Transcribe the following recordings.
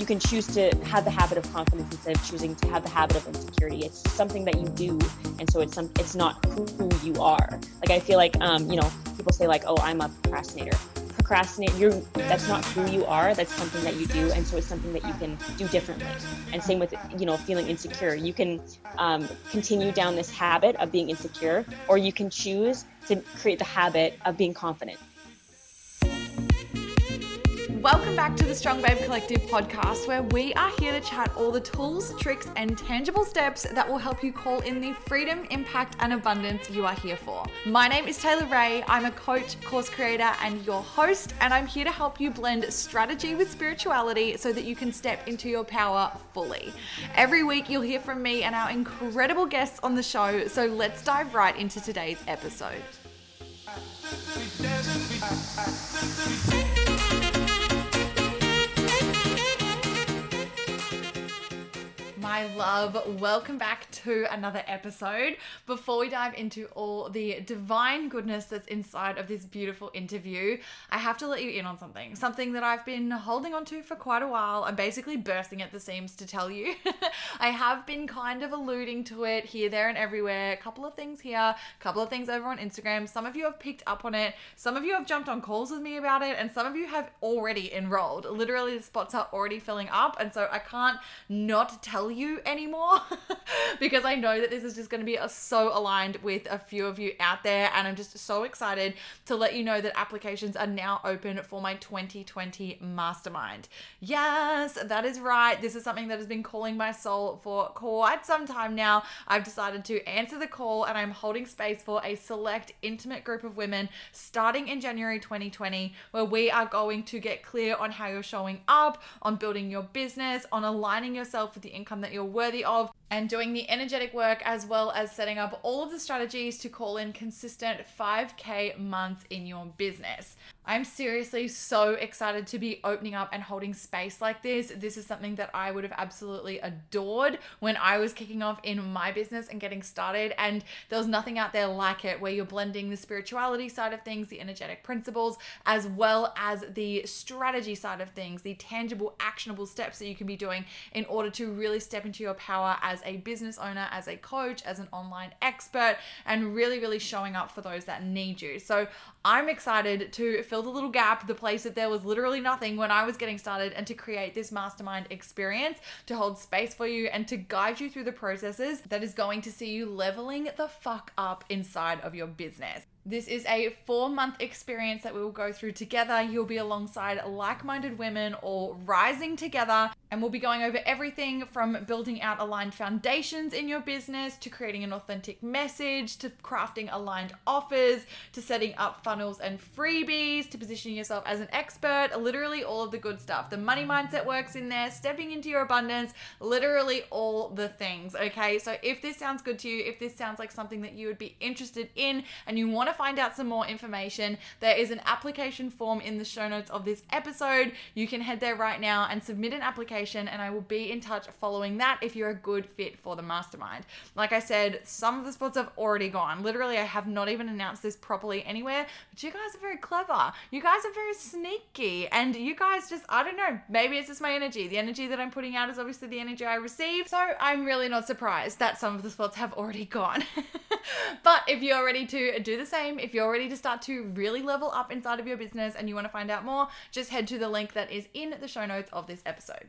you can choose to have the habit of confidence instead of choosing to have the habit of insecurity. It's something that you do, and so it's some it's not who you are. Like I feel like um, you know people say like, oh, I'm a procrastinator. Procrastinate, you're that's not who you are. That's something that you do, and so it's something that you can do differently. And same with you know feeling insecure. You can um, continue down this habit of being insecure, or you can choose to create the habit of being confident. Welcome back to the Strong Babe Collective podcast, where we are here to chat all the tools, tricks, and tangible steps that will help you call in the freedom, impact, and abundance you are here for. My name is Taylor Ray. I'm a coach, course creator, and your host, and I'm here to help you blend strategy with spirituality so that you can step into your power fully. Every week, you'll hear from me and our incredible guests on the show, so let's dive right into today's episode. My love. Welcome back to another episode. Before we dive into all the divine goodness that's inside of this beautiful interview, I have to let you in on something. Something that I've been holding on to for quite a while. I'm basically bursting at the seams to tell you. I have been kind of alluding to it here, there, and everywhere. A couple of things here, a couple of things over on Instagram. Some of you have picked up on it. Some of you have jumped on calls with me about it, and some of you have already enrolled. Literally, the spots are already filling up, and so I can't not tell you you anymore because I know that this is just going to be so aligned with a few of you out there. And I'm just so excited to let you know that applications are now open for my 2020 mastermind. Yes, that is right. This is something that has been calling my soul for quite some time now. I've decided to answer the call and I'm holding space for a select, intimate group of women starting in January 2020, where we are going to get clear on how you're showing up, on building your business, on aligning yourself with the income that that you're worthy of and doing the energetic work as well as setting up all of the strategies to call in consistent 5K months in your business. I'm seriously so excited to be opening up and holding space like this. This is something that I would have absolutely adored when I was kicking off in my business and getting started. And there was nothing out there like it where you're blending the spirituality side of things, the energetic principles, as well as the strategy side of things, the tangible, actionable steps that you can be doing in order to really step into your power as as a business owner, as a coach, as an online expert, and really, really showing up for those that need you. So I'm excited to fill the little gap, the place that there was literally nothing when I was getting started, and to create this mastermind experience to hold space for you and to guide you through the processes that is going to see you leveling the fuck up inside of your business. This is a four month experience that we will go through together. You'll be alongside like minded women all rising together, and we'll be going over everything from building out aligned foundations in your business to creating an authentic message to crafting aligned offers to setting up funnels and freebies to positioning yourself as an expert. Literally, all of the good stuff. The money mindset works in there, stepping into your abundance, literally all the things. Okay, so if this sounds good to you, if this sounds like something that you would be interested in and you want to find out some more information, there is an application form in the show notes of this episode. You can head there right now and submit an application, and I will be in touch following that if you're a good fit for the mastermind. Like I said, some of the spots have already gone. Literally, I have not even announced this properly anywhere, but you guys are very clever. You guys are very sneaky, and you guys just, I don't know, maybe it's just my energy. The energy that I'm putting out is obviously the energy I receive. So I'm really not surprised that some of the spots have already gone. but if you're ready to do the same, if you're ready to start to really level up inside of your business and you want to find out more, just head to the link that is in the show notes of this episode.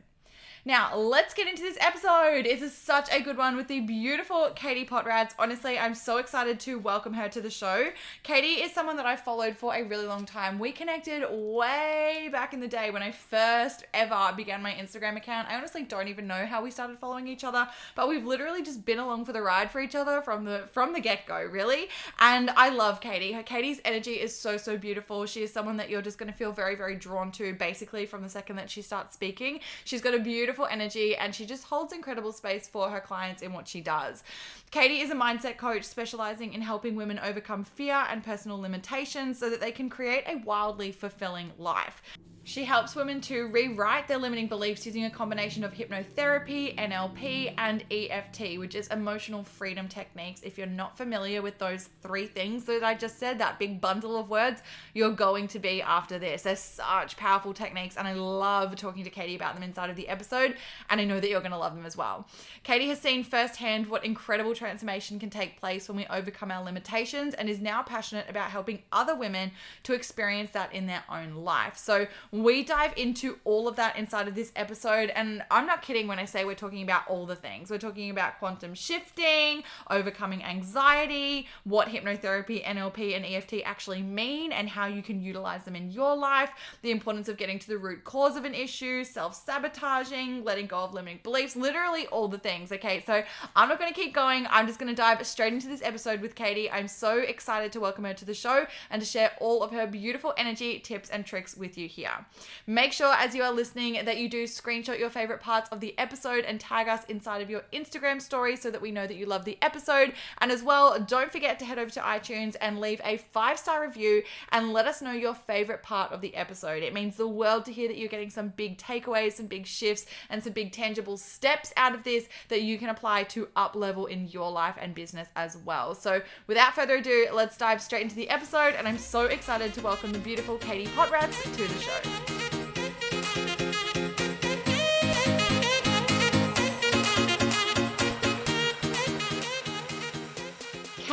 Now, let's get into this episode. It's such a good one with the beautiful Katie Potrats. Honestly, I'm so excited to welcome her to the show. Katie is someone that I followed for a really long time. We connected way back in the day when I first ever began my Instagram account. I honestly don't even know how we started following each other, but we've literally just been along for the ride for each other from the from the get-go, really. And I love Katie. Her Katie's energy is so so beautiful. She is someone that you're just going to feel very very drawn to basically from the second that she starts speaking. She's got a beautiful beautiful energy and she just holds incredible space for her clients in what she does. Katie is a mindset coach specializing in helping women overcome fear and personal limitations so that they can create a wildly fulfilling life. She helps women to rewrite their limiting beliefs using a combination of hypnotherapy, NLP, and EFT, which is emotional freedom techniques. If you're not familiar with those three things that I just said, that big bundle of words, you're going to be after this. They're such powerful techniques, and I love talking to Katie about them inside of the episode, and I know that you're going to love them as well. Katie has seen firsthand what incredible transformation can take place when we overcome our limitations and is now passionate about helping other women to experience that in their own life. So, we dive into all of that inside of this episode. And I'm not kidding when I say we're talking about all the things. We're talking about quantum shifting, overcoming anxiety, what hypnotherapy, NLP, and EFT actually mean, and how you can utilize them in your life, the importance of getting to the root cause of an issue, self sabotaging, letting go of limiting beliefs, literally all the things. Okay, so I'm not going to keep going. I'm just going to dive straight into this episode with Katie. I'm so excited to welcome her to the show and to share all of her beautiful energy, tips, and tricks with you here. Make sure as you are listening that you do screenshot your favorite parts of the episode and tag us inside of your Instagram story so that we know that you love the episode. And as well, don't forget to head over to iTunes and leave a five star review and let us know your favorite part of the episode. It means the world to hear that you're getting some big takeaways, some big shifts, and some big tangible steps out of this that you can apply to up level in your life and business as well. So, without further ado, let's dive straight into the episode. And I'm so excited to welcome the beautiful Katie Potrats to the show.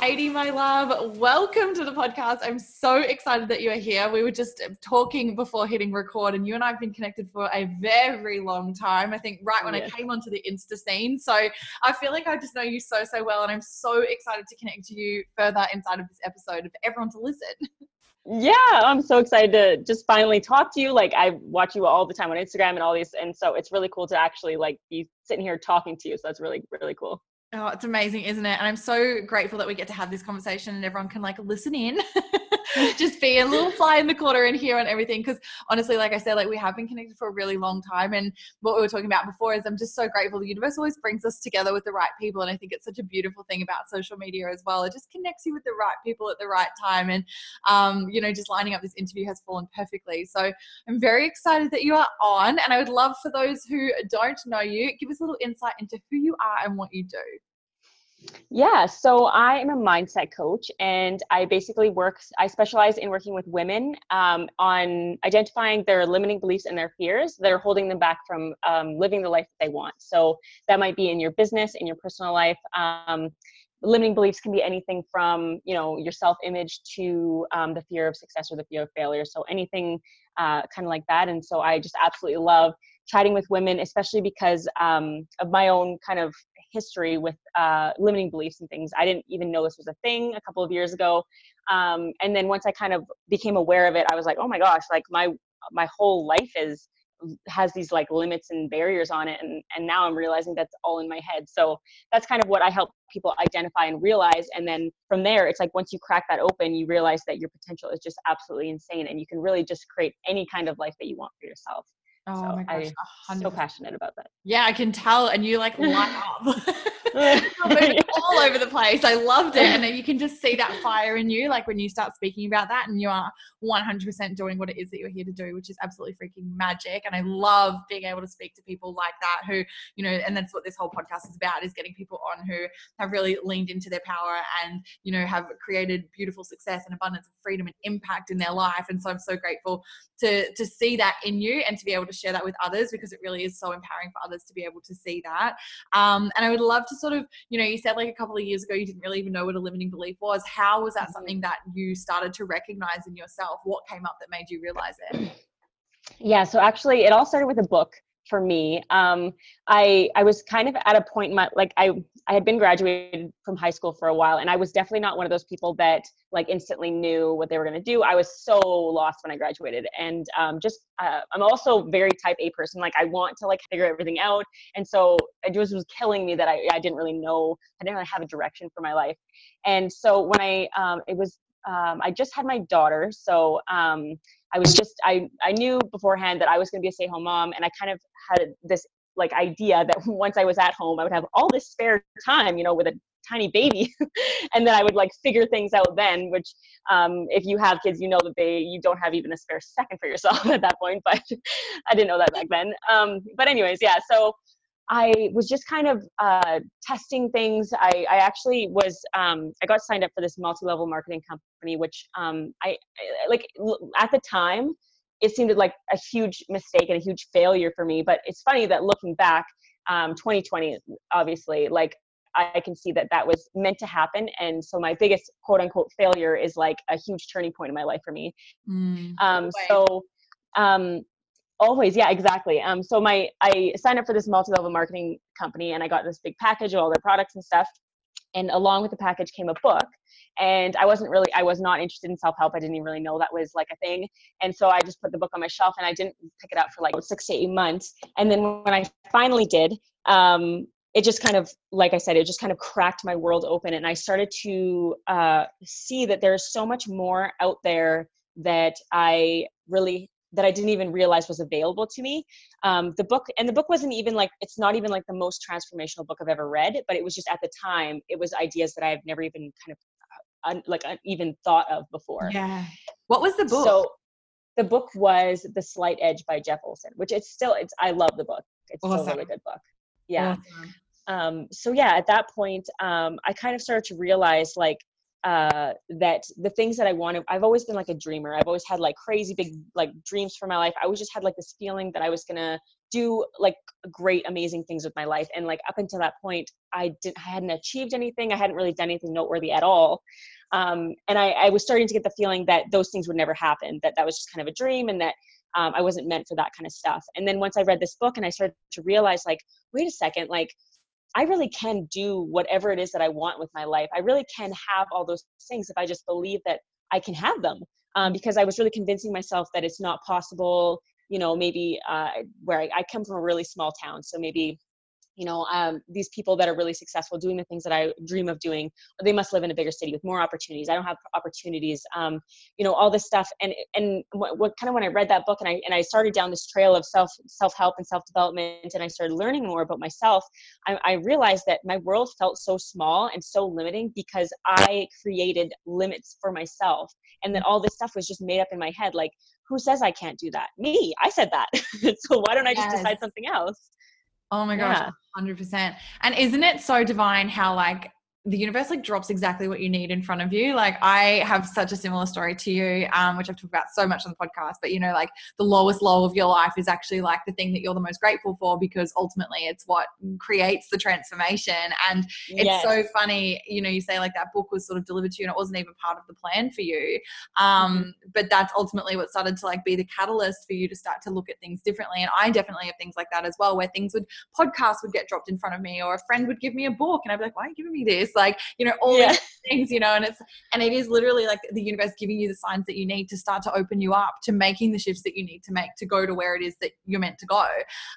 Katie, my love, welcome to the podcast. I'm so excited that you are here. We were just talking before hitting record, and you and I have been connected for a very long time. I think right when I came onto the Insta scene. So I feel like I just know you so, so well, and I'm so excited to connect to you further inside of this episode for everyone to listen. Yeah, I'm so excited to just finally talk to you. Like I watch you all the time on Instagram and all these, and so it's really cool to actually like be sitting here talking to you. So that's really, really cool. Oh, it's amazing, isn't it? And I'm so grateful that we get to have this conversation and everyone can like listen in. just be a little fly in the corner and hear on everything. Because honestly, like I said, like we have been connected for a really long time. And what we were talking about before is I'm just so grateful the universe always brings us together with the right people. And I think it's such a beautiful thing about social media as well. It just connects you with the right people at the right time. And, um, you know, just lining up this interview has fallen perfectly. So I'm very excited that you are on. And I would love for those who don't know you, give us a little insight into who you are and what you do. Yeah, so I am a mindset coach, and I basically work. I specialize in working with women um, on identifying their limiting beliefs and their fears that are holding them back from um, living the life that they want. So that might be in your business, in your personal life. Um, limiting beliefs can be anything from you know your self-image to um, the fear of success or the fear of failure. So anything uh, kind of like that. And so I just absolutely love chatting with women, especially because um, of my own kind of history with uh, limiting beliefs and things. I didn't even know this was a thing a couple of years ago. Um, and then once I kind of became aware of it, I was like, oh my gosh, like my my whole life is has these like limits and barriers on it and and now i'm realizing that's all in my head so that's kind of what i help people identify and realize and then from there it's like once you crack that open you realize that your potential is just absolutely insane and you can really just create any kind of life that you want for yourself Oh so my gosh, I'm so passionate about that. Yeah, I can tell, and you like light up all over the place. I loved it, and you can just see that fire in you, like when you start speaking about that, and you are 100% doing what it is that you're here to do, which is absolutely freaking magic. And I love being able to speak to people like that, who you know, and that's what this whole podcast is about: is getting people on who have really leaned into their power and you know have created beautiful success and abundance and freedom and impact in their life. And so I'm so grateful to to see that in you and to be able to share that with others because it really is so empowering for others to be able to see that. Um, and I would love to sort of, you know, you said like a couple of years ago you didn't really even know what a limiting belief was. How was that mm-hmm. something that you started to recognize in yourself? What came up that made you realize it? Yeah, so actually, it all started with a book for me. Um, I I was kind of at a point in my like I I had been graduated from high school for a while, and I was definitely not one of those people that like instantly knew what they were going to do. I was so lost when I graduated, and um, just uh, I'm also very type A person. Like I want to like figure everything out, and so it just was killing me that I I didn't really know I didn't really have a direction for my life, and so when I um, it was um, I just had my daughter, so um, I was just I I knew beforehand that I was going to be a stay-home mom, and I kind of had this like idea that once I was at home, I would have all this spare time, you know, with a tiny baby and then i would like figure things out then which um, if you have kids you know that they you don't have even a spare second for yourself at that point but i didn't know that back then. Um, but anyways yeah so I was just kind of uh, testing things. I, I actually was um, I got signed up for this multi-level marketing company, which um, I like at the time it seemed like a huge mistake and a huge failure for me. But it's funny that looking back, um, 2020, obviously, like I can see that that was meant to happen. And so my biggest quote unquote failure is like a huge turning point in my life for me. Mm, um, so, um, always, yeah, exactly. Um, so my, I signed up for this multi-level marketing company and I got this big package of all their products and stuff. And along with the package came a book. And i wasn't really i was not interested in self-help. I didn't even really know that was like a thing. And so i just put the book on my shelf and i didn't pick it up for like six to eight months. And then when i finally did um, it just kind of like i said it just kind of cracked my world open. And i started to uh, see that there's so much more out there that i really that I didn't even realize was available to me. Um, the book, and the book wasn't even like, it's not even like the most transformational book I've ever read, but it was just at the time, it was ideas that I've never even kind of un, like even thought of before. Yeah. What was the book? So the book was The Slight Edge by Jeff Olson, which it's still it's I love the book. It's awesome. still a really good book. Yeah. Awesome. Um, so yeah, at that point, um, I kind of started to realize like uh, that the things that I wanted, I've always been like a dreamer. I've always had like crazy big like dreams for my life. I always just had like this feeling that I was gonna do like great, amazing things with my life. And like up until that point, I didn't, I hadn't achieved anything. I hadn't really done anything noteworthy at all. Um, and I, I was starting to get the feeling that those things would never happen. That that was just kind of a dream, and that um, I wasn't meant for that kind of stuff. And then once I read this book and I started to realize, like, wait a second, like I really can do whatever it is that I want with my life. I really can have all those things if I just believe that I can have them. Um, because I was really convincing myself that it's not possible. You know, maybe uh, where I, I come from a really small town, so maybe you know um, these people that are really successful doing the things that i dream of doing they must live in a bigger city with more opportunities. I don't have opportunities um, you know all this stuff. And and what, what, kind of when i read that book and i and i started down this trail of self self help and self development and i started learning more about myself I, I realized that my world felt so small and so limiting because i created limits for myself and that all this stuff was just made up in my head like who says i can't do that? Me i said that. So why don't i just yes. decide something else Oh my gosh, yeah. 100%. And isn't it so divine how like the universe like drops exactly what you need in front of you. Like I have such a similar story to you, um, which I've talked about so much on the podcast. But you know, like the lowest low of your life is actually like the thing that you're the most grateful for because ultimately it's what creates the transformation. And it's yes. so funny, you know, you say like that book was sort of delivered to you and it wasn't even part of the plan for you. Um, mm-hmm. but that's ultimately what started to like be the catalyst for you to start to look at things differently. And I definitely have things like that as well, where things would podcasts would get dropped in front of me, or a friend would give me a book, and I'd be like, "Why are you giving me this?" Like you know all yeah. these things you know and it's and it is literally like the universe giving you the signs that you need to start to open you up to making the shifts that you need to make to go to where it is that you're meant to go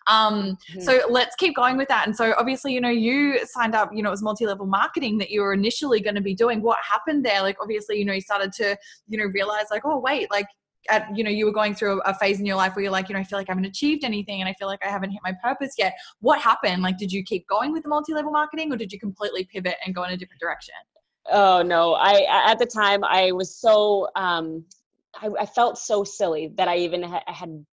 um mm-hmm. so let's keep going with that and so obviously you know you signed up you know it was multi-level marketing that you were initially going to be doing what happened there like obviously you know you started to you know realize like oh wait like at you know you were going through a, phase in your life where you're like you know i feel like i haven't achieved anything and i feel like i haven't hit my purpose yet. What happened? Like did you keep going with the multi-level marketing or did you completely pivot and go in a different direction? Oh no. I at the time i was so um i, I felt so silly that i even ha- had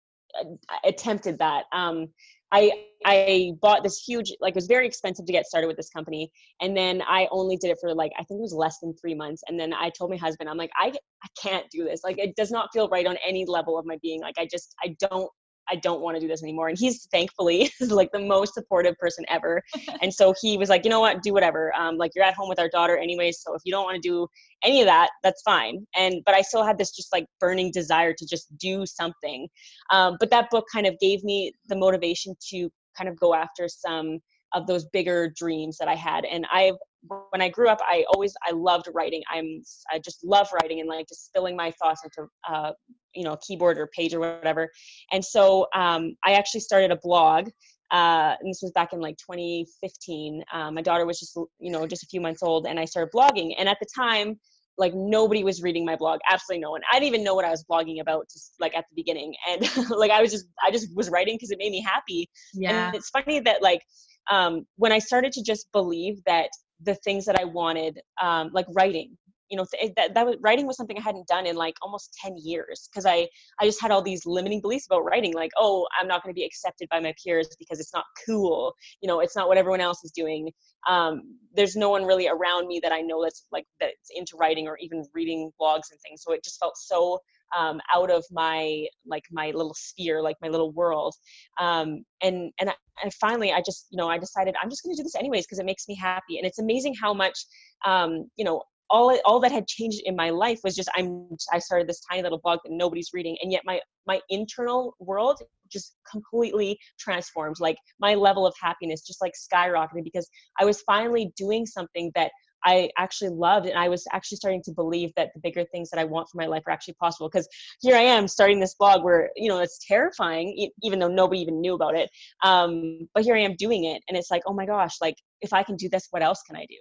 attempted that. Um I I bought this huge like it was very expensive to get started with this company. And then I only did it for like I think it was less than 3 months. And then I told my husband I'm like I I can't do this. Like it does not feel right on any level of my being. Like I just I don't I don't want to do this anymore. And he's thankfully like the most supportive person ever. and so he was like, you know what, do whatever. Um, like you're at home with our daughter anyways. So if you don't want to do any of that, that's fine. And, but I still had this just like burning desire to just do something. Um, but that book kind of gave me the motivation to kind of go after some of those bigger dreams that I had. And I've when I grew up, I always I loved writing. I'm I just love writing and like just spilling my thoughts into uh, you know a keyboard or page or whatever. And so um, I actually started a blog. Uh, and this was back in like 2015. Um, my daughter was just you know just a few months old, and I started blogging. And at the time, like nobody was reading my blog absolutely no one i didn't even know what i was blogging about just like at the beginning and like i was just i just was writing because it made me happy yeah and it's funny that like um, when I started to just believe that the things that I wanted, um, like writing. You know, that, that was, writing was something I hadn't done in like almost 10 years because I, I just had all these limiting beliefs about writing. Like, oh, I'm not going to be accepted by my peers because it's not cool. You know, it's not what everyone else is doing. Um, there's no one really around me that I know that's like that's into writing or even reading blogs and things. So it just felt so um, out of my like my little sphere, like my little world. Um, and and I, and finally, I just you know I decided I'm just going to do this anyways because it makes me happy. And it's amazing how much um, you know all all that had changed in my life was just I'm I started this tiny little blog that nobody's reading, and yet my my internal world just completely transformed. Like my level of happiness just like skyrocketed because I was finally doing something that I actually loved and I was actually starting to believe that the bigger things that I want for my life are actually possible because here I am starting this blog where you know it's terrifying even though nobody even knew about it um, but here I am doing it and it's like oh my gosh like if I can do this what else can I do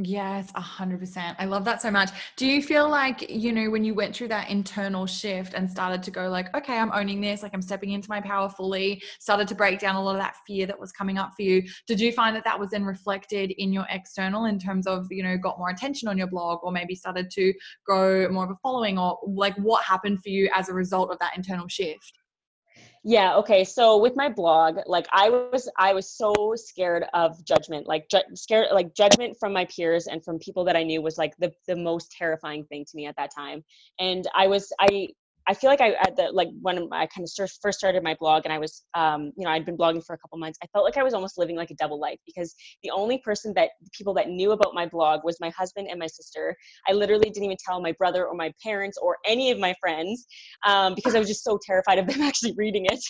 Yes, a hundred percent. I love that so much. Do you feel like, you know, when you went through that internal shift and started to go like, okay, I'm owning this, like I'm stepping into my power fully, started to break down a lot of that fear that was coming up for you. Did you find that that was then reflected in your external in terms of, you know, got more attention on your blog or maybe started to grow more of a following or like what happened for you as a result of that internal shift? Yeah okay so with my blog like i was i was so scared of judgment like ju- scared like judgment from my peers and from people that i knew was like the the most terrifying thing to me at that time. And i was i I feel like I at the like when I kind of first started my blog and I was um, you know I'd been blogging for a couple months I felt like I was almost living like a double life because the only person that people that knew about my blog was my husband and my sister. I literally didn't even tell my brother or my parents or any of my friends um, because I was just so terrified of them actually reading it.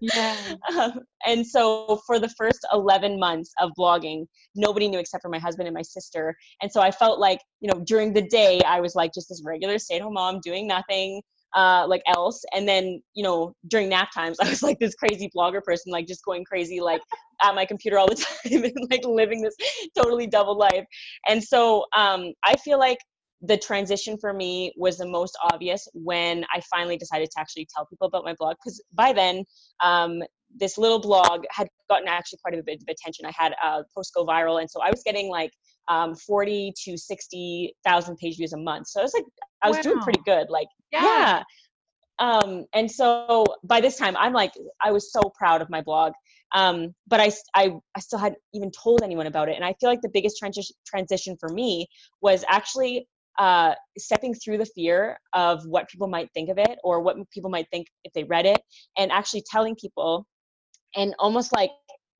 Yeah. Um, and so for the first 11 months of blogging nobody knew except for my husband and my sister. And so i felt like you know during the day i was like just this regular stay-at-home mom doing nothing uh, like else. And then, you know, during nap times, I was like this crazy blogger person, like just going crazy, like at my computer all the time and like living this totally double life. And so um, I feel like the transition for me was the most obvious when I finally decided to actually tell people about my blog. Because by then, um, this little blog had gotten actually quite a bit of attention. I had a post go viral, and so I was getting like um, 40 to 60,000 page views a month. So I was like, I was wow. doing pretty good. Like, yeah. yeah. Um, and so by this time, I'm like, I was so proud of my blog. Um, but I, I, I still hadn't even told anyone about it. And I feel like the biggest transition transition for me was actually uh, stepping through the fear of what people might think of it or what people might think if they read it and actually telling people and almost like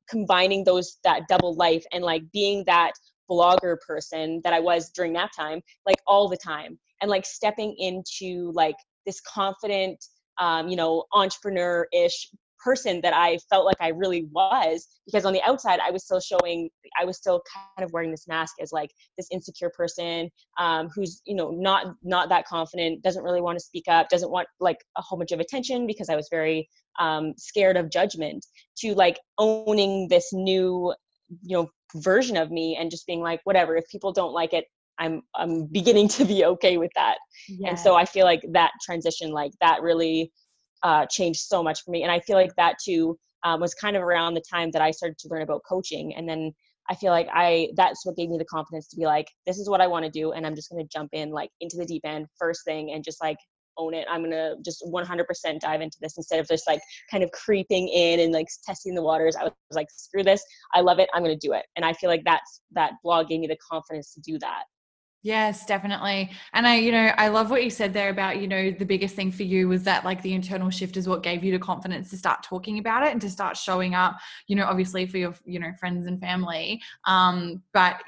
combining those that double life and like being that blogger person that I was during that time, like all the time, and like stepping into like this confident, um, you know, entrepreneur ish person that I felt like I really was because on the outside I was still showing I was still kind of wearing this mask as like this insecure person um, who's you know not not that confident doesn't really want to speak up doesn't want like a whole bunch of attention because I was very um, scared of judgment to like owning this new you know version of me and just being like whatever if people don't like it i'm i'm beginning to be okay with that yes. and so i feel like that transition like that really uh, changed so much for me and i feel like that too um, was kind of around the time that i started to learn about coaching and then i feel like i that's what gave me the confidence to be like this is what i want to do and i'm just going to jump in like into the deep end first thing and just like own it. I'm gonna just 100% dive into this instead of just like kind of creeping in and like testing the waters. I was like, screw this. I love it. I'm gonna do it. And I feel like that's that blog gave me the confidence to do that. Yes, definitely. And I, you know, I love what you said there about, you know, the biggest thing for you was that like the internal shift is what gave you the confidence to start talking about it and to start showing up, you know, obviously for your, you know, friends and family. Um, but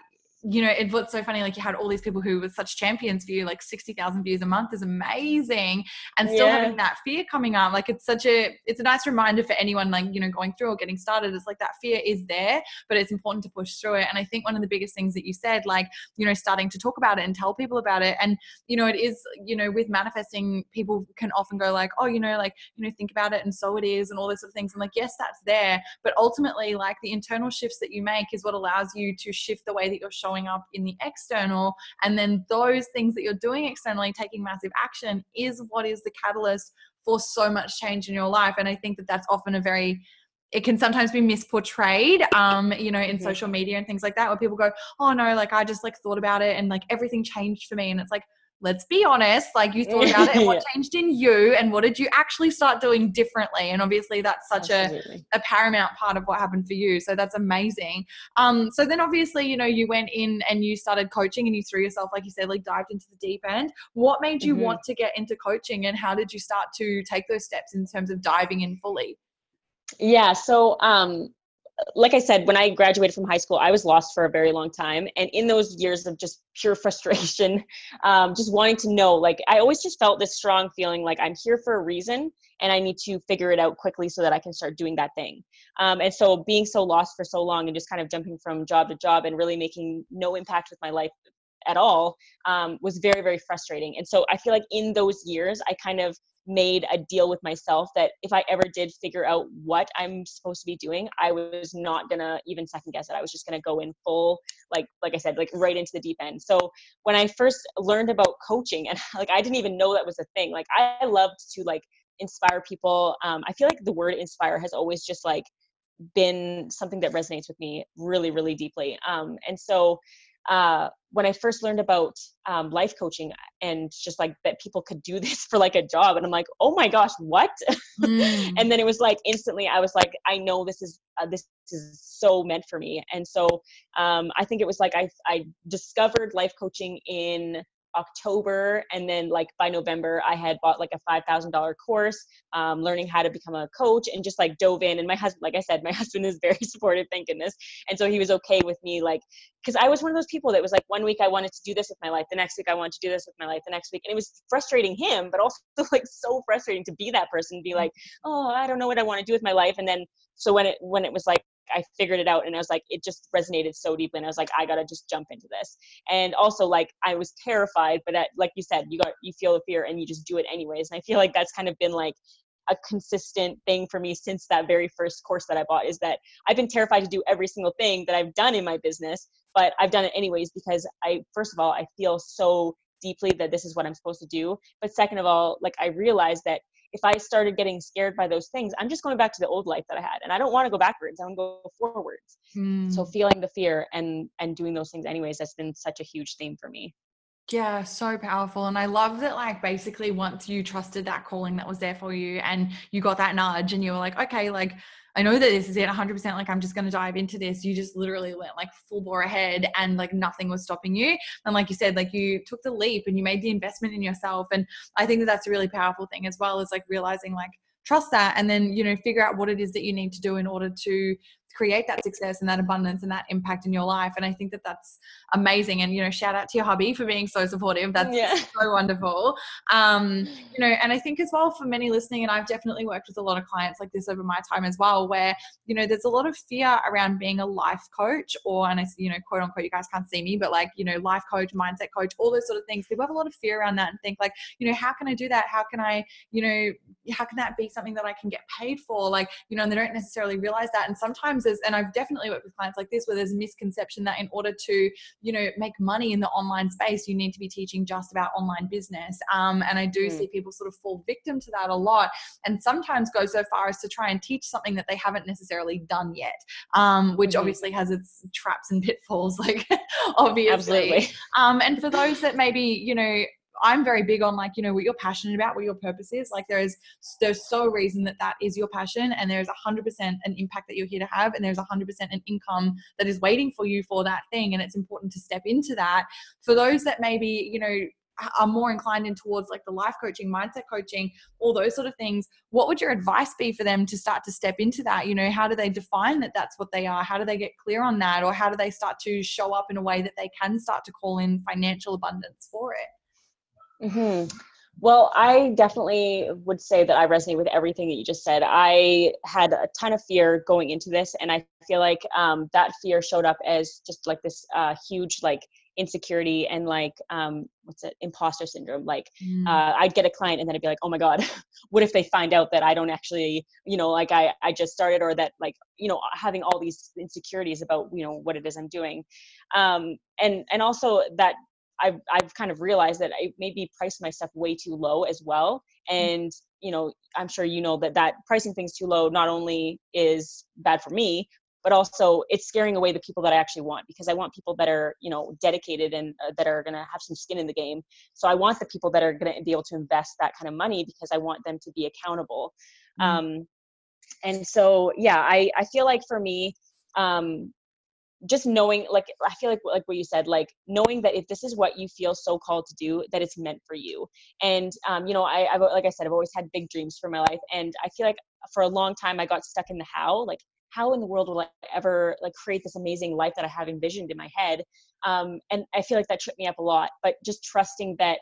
you know, it what's so funny, like you had all these people who were such champions for you, like 60,000 views a month is amazing. And still yeah. having that fear coming up, like it's such a, it's a nice reminder for anyone like, you know, going through or getting started. It's like that fear is there, but it's important to push through it. And I think one of the biggest things that you said, like, you know, starting to talk about it and tell people about it. And, you know, it is, you know, with manifesting, people can often go like, oh, you know, like, you know, think about it and so it is and all these sort of things. And like, yes, that's there. But ultimately, like the internal shifts that you make is what allows you to shift the way that you're showing showing up in the external. And then those things that you're doing externally, taking massive action, is what is the catalyst for so much change in your life. And I think that that's often a very it can sometimes be misportrayed um you know in social media and things like that where people go oh no like i just like thought about it and like everything changed for me and it's like let's be honest like you thought about it and what changed in you and what did you actually start doing differently? And obviously that's such a, a paramount part of what happened for you so that's amazing. Um so then obviously you know you went in and you started coaching and you threw yourself like you said like dived into the deep end. What made you mm-hmm. want to get into coaching and how did you start to take those steps in terms of diving in fully? Yeah so um like I said, when I graduated from high school, I was lost for a very long time. And in those years of just pure frustration, um, just wanting to know, like, I always just felt this strong feeling like I'm here for a reason and I need to figure it out quickly so that I can start doing that thing. Um, and so being so lost for so long and just kind of jumping from job to job and really making no impact with my life at all um, was very, very frustrating. And so I feel like in those years, I kind of made a deal with myself that if I ever did figure out what I'm supposed to be doing, I was not gonna even second guess it. I was just gonna go in full, like like I said, like right into the deep end. So when I first learned about coaching, and like I didn't even know that was a thing. Like I loved to like inspire people. Um, I feel like the word inspire has always just like been something that resonates with me really really deeply. Um, and so uh, when I first learned about um, life coaching and just like that people could do this for like a job, and I'm like, oh my gosh, what? Mm. and then it was like instantly, I was like, I know this is uh, this is so meant for me. And so um, I think it was like I I discovered life coaching in October, and then like by November, I had bought like a five thousand dollar course, um, learning how to become a coach, and just like dove in. And my husband, like I said, my husband is very supportive, thank goodness, and so he was okay with me, like, because I was one of those people that was like, one week I wanted to do this with my life, the next week I wanted to do this with my life, the next week, and it was frustrating him, but also like so frustrating to be that person, be like, oh, I don't know what I want to do with my life, and then so when it when it was like I figured it out and I was like, it just resonated so deeply. And I was like, I gotta just jump into this. And also like I was terrified, but that, like you said, you got, you feel the fear and you just do it anyways. And I feel like that's kind of been like a consistent thing for me since that very first course that I bought is that I've been terrified to do every single thing that I've done in my business, but I've done it anyways because I, first of all, I feel so deeply that this is what I'm supposed to do. But second of all, like I realized that if I started getting scared by those things, I'm just going back to the old life that I had. And I don't want to go backwards. I want to go forwards. Mm. So feeling the fear and and doing those things anyways, that's been such a huge theme for me. Yeah, so powerful. And I love that, like, basically, once you trusted that calling that was there for you and you got that nudge and you were like, okay, like, I know that this is it 100%. Like, I'm just going to dive into this. You just literally went like full bore ahead and like nothing was stopping you. And like you said, like you took the leap and you made the investment in yourself. And I think that that's a really powerful thing as well as like realizing like, trust that and then you know figure out what it is that you need to do in order to create that success and that abundance and that impact in your life. And I think that that's amazing. And, you know, shout out to your hubby for being so supportive. That's yeah. so wonderful. Um, you know, and I think as well for many listening, and I've definitely worked with a lot of clients like this over my time as well, where, you know, there's a lot of fear around being a life coach or, and I, you know, quote unquote, you guys can't see me, but like, you know, life coach, mindset coach, all those sort of things. People have a lot of fear around that and think like, you know, how can I do that? How can I, you know, how can that be something that I can get paid for? Like, you know, and they don't necessarily realize that. And sometimes and I've definitely worked with clients like this where there's a misconception that in order to, you know, make money in the online space, you need to be teaching just about online business. Um, and I do mm. see people sort of fall victim to that a lot and sometimes go so far as to try and teach something that they haven't necessarily done yet, um, which mm-hmm. obviously has its traps and pitfalls, like obviously. Absolutely. Um, and for those that maybe, you know, I'm very big on like you know what you're passionate about, what your purpose is. Like there is there's so reason that that is your passion, and a hundred percent an impact that you're here to have, and there's a hundred percent an income that is waiting for you for that thing, and it's important to step into that. For those that maybe you know are more inclined in towards like the life coaching, mindset coaching, all those sort of things, what would your advice be for them to start to step into that? You know, how do they define that that's what they are? How do they get clear on that? Or how do they start to show up in a way that they can start to call in financial abundance for it? Mm-hmm. Well, I definitely would say that I resonate with everything that you just said. I had a ton of fear going into this, and I feel like um, that fear showed up as just like this uh, huge like insecurity and like um, what's it imposter syndrome. Like mm. uh, I'd get a client, and then I'd be like, oh my god, what if they find out that I don't actually, you know, like I I just started, or that like you know having all these insecurities about you know what it is I'm doing, um, and and also that I've, I've kind of realized that I maybe priced myself way too low as well. Mm. And, you know i'm sure you know that that pricing things too low not only is bad for me but also it's scaring away the people that i actually want because i want people that are you know dedicated and uh, that are going to have some skin in the game so i want the people that are going to be able to invest that kind of money because i want them to be accountable mm-hmm. um, and so yeah i i feel like for me um, just knowing like i feel like like what you said like knowing that if this is what you feel so called to do that it's meant for you. And um, you know I, i've like i said i've always had big dreams for my life and i feel like for a long time i got stuck in the how like how in the world will i ever like create this amazing life that i have envisioned in my head? Um, and i feel like that tripped me up a lot but just trusting that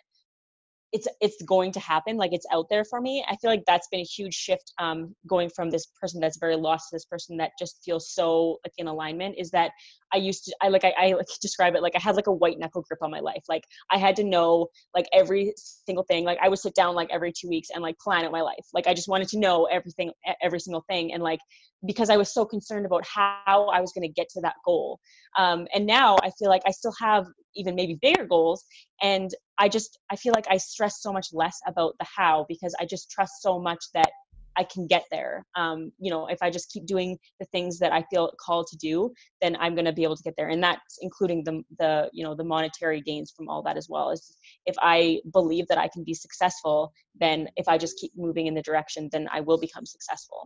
it's it's going to happen like it's out there for me i feel like that's been a huge shift um, going from this person that's very lost to this person that just feels so like in alignment is that i used to i like i, I like describe it like i had like a white knuckle grip on my life. Like i had to know like every single thing. Like i would sit down like every two weeks and like plan out my life. Like i just wanted to know everything every single thing. And like because i was so concerned about how i was going to get to that goal. Um, and now i feel like i still have even maybe bigger goals. And i just i feel like i stress so much less about the how because i just trust so much that i can get there um, you know if i just keep doing the things that i feel called to do then i'm going to be able to get there and that's including the the you know the monetary gains from all that as well is if i believe that i can be successful then if i just keep moving in the direction then i will become successful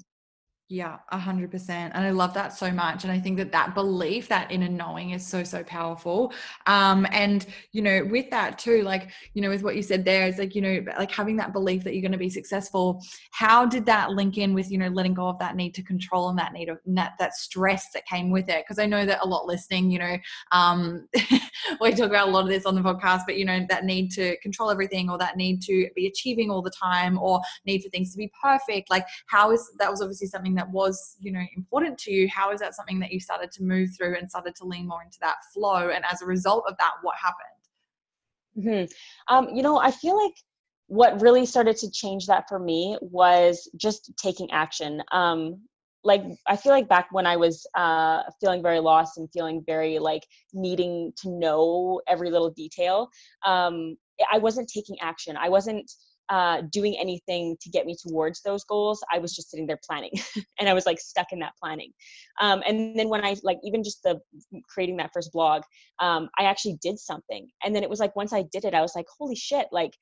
yeah, a hundred percent. And I love that so much. And I think that that belief, that inner knowing is so, so powerful. Um, and, you know, with that too, like, you know, with what you said there is like, you know, like having that belief that you're going to be successful. How did that link in with, you know, letting go of that need to control and that need of that, that stress that came with it? Cause I know that a lot listening, you know, um, we talk about a lot of this on the podcast, but, you know, that need to control everything or that need to be achieving all the time or need for things to be perfect. Like how is, that was obviously something that was you know important to you how is that something that you started to move through and started to lean more into that flow? And as a result of that what happened? Mm-hmm. um, you know i feel like what really started to change that for me was just taking action. Um, like i feel like back when i was uh, feeling very lost and feeling very like needing to know every little detail um, i wasn't taking action. I wasn't uh, doing anything to get me towards those goals. I was just sitting there planning, and I was like stuck in that planning. Um, and then when I like even just the creating that first blog, um, I actually did something, and then it was like once I did it, I was like, holy shit, like.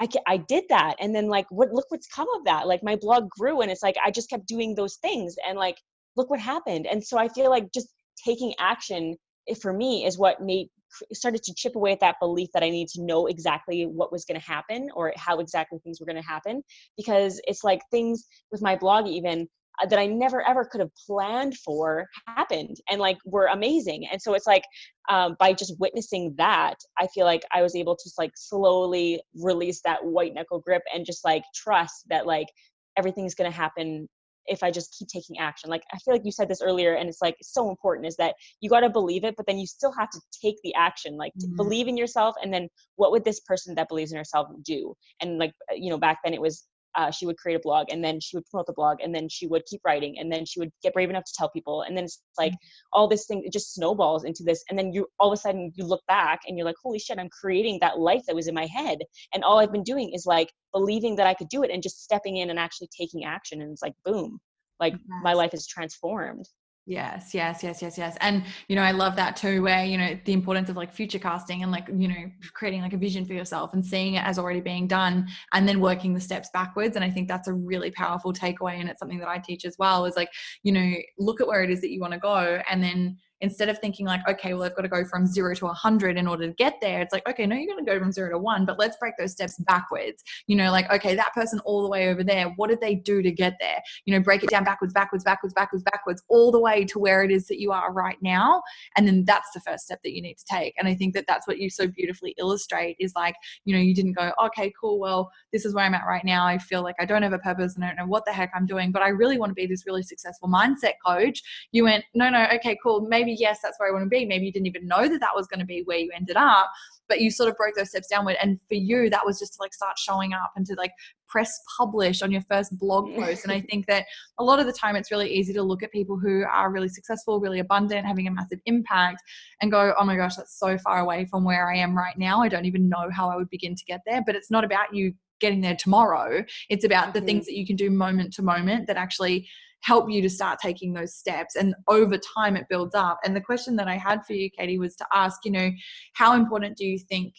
I, I did that and then like what look what's come of that like my blog grew and it's like i just kept doing those things and like look what happened and so i feel like just taking action eh, for me is what made started to chip away at that belief that I need to know exactly what was going to happen or how exactly things were going to happen because it's like things with my blog even uh, that I never ever could have planned for happened and like were amazing. And so it's like um, by just witnessing that, I feel like I was able to like slowly release that white knuckle grip and just like trust that like everything's going to happen if I just keep taking action. Like I feel like you said this earlier, and it's like so important is that you got to believe it, but then you still have to take the action. Like mm-hmm. believe in yourself, and then what would this person that believes in herself do? And like you know, back then it was uh, she would create a blog and then she would promote the blog and then she would keep writing and then she would get brave enough to tell people and then it's like mm-hmm. all this thing it just snowballs into this and then you all of a sudden you look back and you're like holy shit i'm creating that life that was in my head and all i've been doing is like believing that i could do it and just stepping in and actually taking action and it's like boom like my life is transformed Yes, yes, yes, yes, yes. And you know, I love that too, where you know the importance of like future casting and like you know creating like a vision for yourself and seeing it as already being done, and then working the steps backwards. And I think that's a really powerful takeaway, and it's something that I teach as well. Is like you know, look at where it is that you want to go, and then instead of thinking like okay well i've got to go from zero to 100 in order to get there it's like okay no you're going to go from zero to one but let's break those steps backwards. You know like okay that person all the way over there what did they do to get there? You know break it down backwards backwards backwards backwards backwards all the way to where it is that you are right now and then that's the first step that you need to take. And i think that that's what you so beautifully illustrate is like you know you didn't go okay cool well this is where i'm at right now. I feel like i don't have a purpose and i don't know what the heck i'm doing but i really want to be this really successful mindset coach. You went no no okay cool maybe maybe yes that's where i want to be. Maybe you didn't even know that that was going to be where you ended up but you sort of broke those steps downward. And for you that was just to like start showing up and to like press publish on your first blog post. And i think that a lot of the time it's really easy to look at people who are really successful really abundant having a massive impact and go oh my gosh that's so far away from where i am right now. I don't even know how i would begin to get there. But it's not about you getting there tomorrow. It's about the mm-hmm. things that you can do moment to moment that actually help you to start taking those steps and over time it builds up. And the question that i had for you katie was to ask you know how important do you think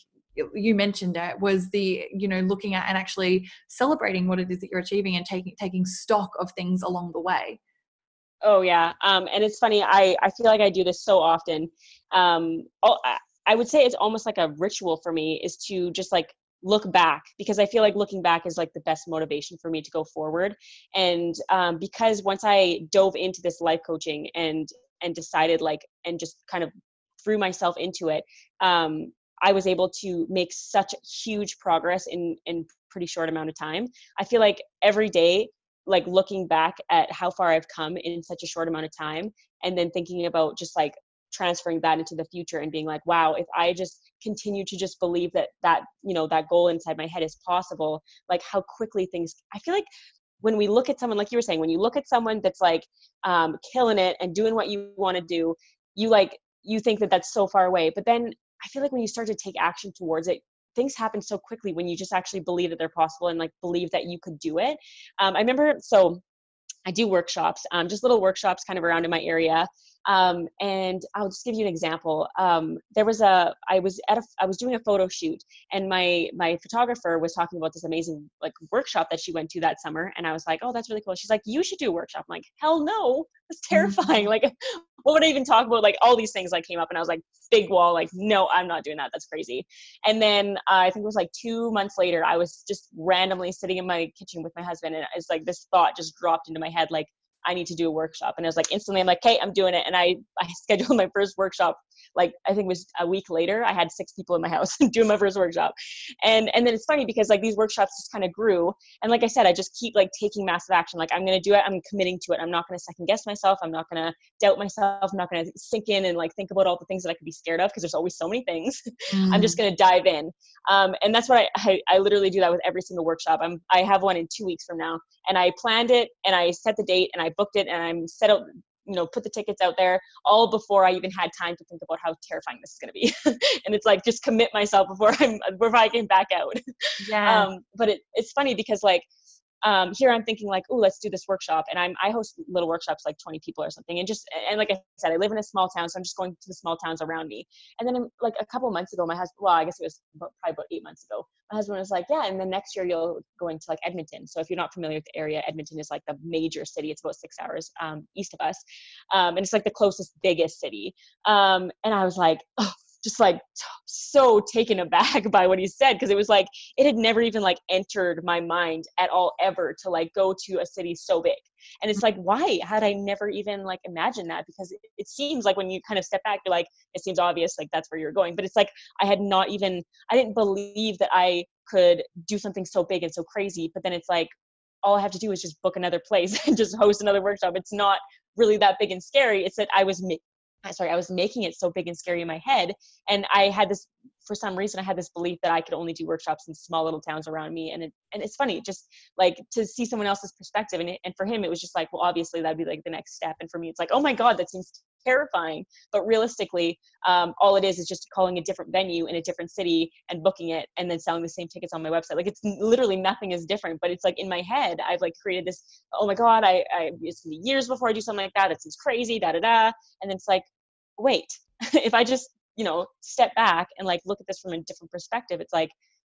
you mentioned it was the you know looking at and actually celebrating what it is that you're achieving and taking taking stock of things along the way? Oh yeah. Um, and it's funny i i feel like i do this so often. Um, I would say it's almost like a ritual for me is to just like look back because I feel like looking back is like the best motivation for me to go forward. And um, because once I dove into this life coaching and and decided like and just kind of threw myself into it, um, I was able to make such huge progress in in pretty short amount of time. I feel like every day like looking back at how far I've come in such a short amount of time and then thinking about just like transferring that into the future and being like wow if i just continue to just believe that that you know that goal inside my head is possible like how quickly things i feel like when we look at someone like you were saying when you look at someone that's like um, killing it and doing what you want to do you like you think that that's so far away but then i feel like when you start to take action towards it things happen so quickly when you just actually believe that they're possible and like believe that you could do it um, i remember so I do workshops, um, just little workshops kind of around in my area. Um, and I'll just give you an example. Um, there was a, I was at a, I was doing a photo shoot, and my my photographer was talking about this amazing like workshop that she went to that summer, and I was like, oh, that's really cool. She's like, you should do a workshop. I'm like, hell no, that's mm-hmm. terrifying. Like, what would I even talk about? Like all these things like came up, and I was like, big wall, like, no, I'm not doing that. That's crazy. And then uh, I think it was like two months later, I was just randomly sitting in my kitchen with my husband, and it's like this thought just dropped into my head, like I need to do a workshop. And I was like, instantly, I'm like, okay, I'm doing it. And I, I scheduled my first workshop. Like, I think it was a week later, I had six people in my house doing my first workshop. And, and then it's funny because like these workshops just kind of grew. And like I said, I just keep like taking massive action. Like I'm going to do it. I'm committing to it. I'm not going to second guess myself. I'm not going to doubt myself. I'm not going to sink in and like think about all the things that I could be scared of because there's always so many things. Mm. I'm just mm. going to dive in. Um, and that's what I, I, I literally do that with every single workshop. I'm, I have one in two weeks from now and I planned it and I set the date and I booked it and I'm set out you know put the tickets out there all before i even had time to think about how terrifying this is going to be. And it's like just commit myself before i'm before i can back out. Yeah. Um, but it, it's funny because like um, here I'm thinking like, oh, let's do this workshop. And I'm, I host little workshops, like 20 people or something. And just, and like I said, I live in a small town. So I'm just going to the small towns around me. And then like a couple months ago, my husband, well, I guess it was about, probably about eight months ago, my husband was like, yeah. And then next year you'll go into like Edmonton. So if you're not familiar with the area, Edmonton is like the major city. It's about six hours um, east of us. Um, and it's like the closest, biggest city. Um, and I was like, oh, just like so taken aback by what he said because it was like it had never even like entered my mind at all ever to like go to a city so big. And it's mm-hmm. like why had i never even like imagined that? Because it, it seems like when you kind of step back you're like it seems obvious like that's where you're going. But it's like i had not even i didn't believe that i could do something so big and so crazy but then it's like all i have to do is just book another place and just host another workshop. It's not really that big and scary. It's that i was sorry, I was making it so big and scary in my head. And I had this, for some reason, I had this belief that I could only do workshops in small little towns around me. And it, and it's funny, just like to see someone else's perspective. And, it, and for him, it was just like, well, obviously that'd be like the next step. And for me, it's like, oh my God, that seems terrifying. But realistically, um, all it is is just calling a different venue in a different city and booking it and then selling the same tickets on my website. Like it's literally nothing is different, but it's like in my head, I've like created this, oh my God, I, I it's years before I do something like that. That seems crazy, da da da. And it's like, wait, if I just, you know, step back and like look at this from a different perspective, it's like,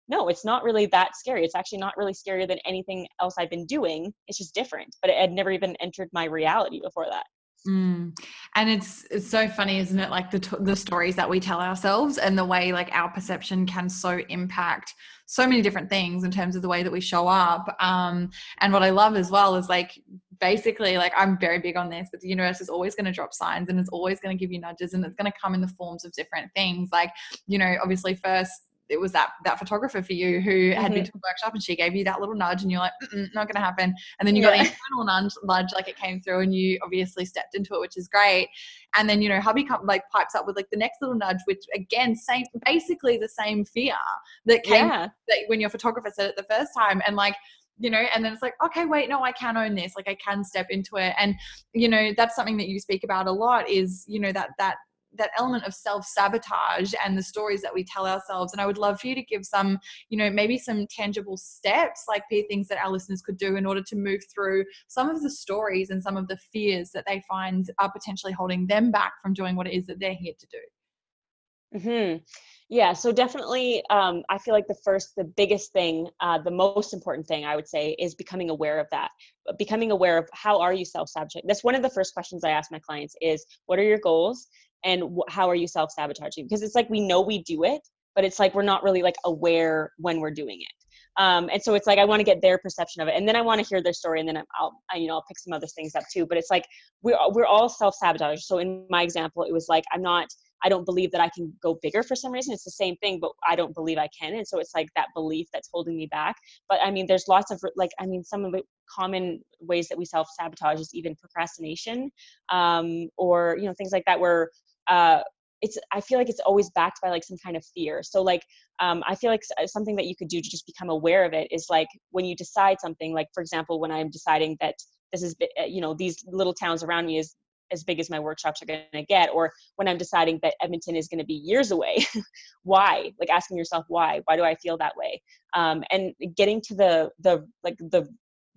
no, it's not really that scary. It's actually not really scarier than anything else I've been doing. It's just different, but it had never even entered my reality before that. Mm. And it's it's so funny, isn't it? Like the t- the stories that we tell ourselves and the way like our perception can so impact so many different things in terms of the way that we show up. Um, and what I love as well is like basically like I'm very big on this, but the universe is always going to drop signs and it's always going to give you nudges and it's going to come in the forms of different things. Like you know, obviously first it was that that photographer for you who had mm-hmm. been to a workshop and she gave you that little nudge and you're like not gonna happen and then you yeah. got the internal nudge, nudge like it came through and you obviously stepped into it which is great and then you know hubby come, like pipes up with like the next little nudge which again same basically the same fear that came yeah. that when your photographer said it the first time and like you know and then it's like okay wait no i can own this like i can step into it and you know that's something that you speak about a lot is you know that that that element of self sabotage and the stories that we tell ourselves. And I would love for you to give some, you know, maybe some tangible steps, like things that our listeners could do in order to move through some of the stories and some of the fears that they find are potentially holding them back from doing what it is that they're here to do. Hmm. Yeah. So definitely, um, I feel like the first, the biggest thing, uh, the most important thing I would say is becoming aware of that. Becoming aware of how are you self sabotaging. That's one of the first questions I ask my clients: is what are your goals and wh- how are you self sabotaging? Because it's like we know we do it, but it's like we're not really like aware when we're doing it. Um, and so it's like I want to get their perception of it, and then I want to hear their story, and then I'll, I, you know I'll pick some other things up too. But it's like we're we're all self sabotage. So in my example, it was like I'm not I don't believe that I can go bigger for some reason. It's the same thing, but I don't believe I can, and so it's like that belief that's holding me back. But I mean, there's lots of like I mean, some of the common ways that we self sabotage is even procrastination, um, or you know things like that where uh, it's i feel like it's always backed by like some kind of fear. So like um, i feel like uh, something that you could do to just become aware of it is like when you decide something like for example when i'm deciding that this is uh, you know these little towns around me is as big as my workshops are going to get or when i'm deciding that edmonton is going to be years away why? Like asking yourself why? Why do i feel that way? Um, and getting to the the like the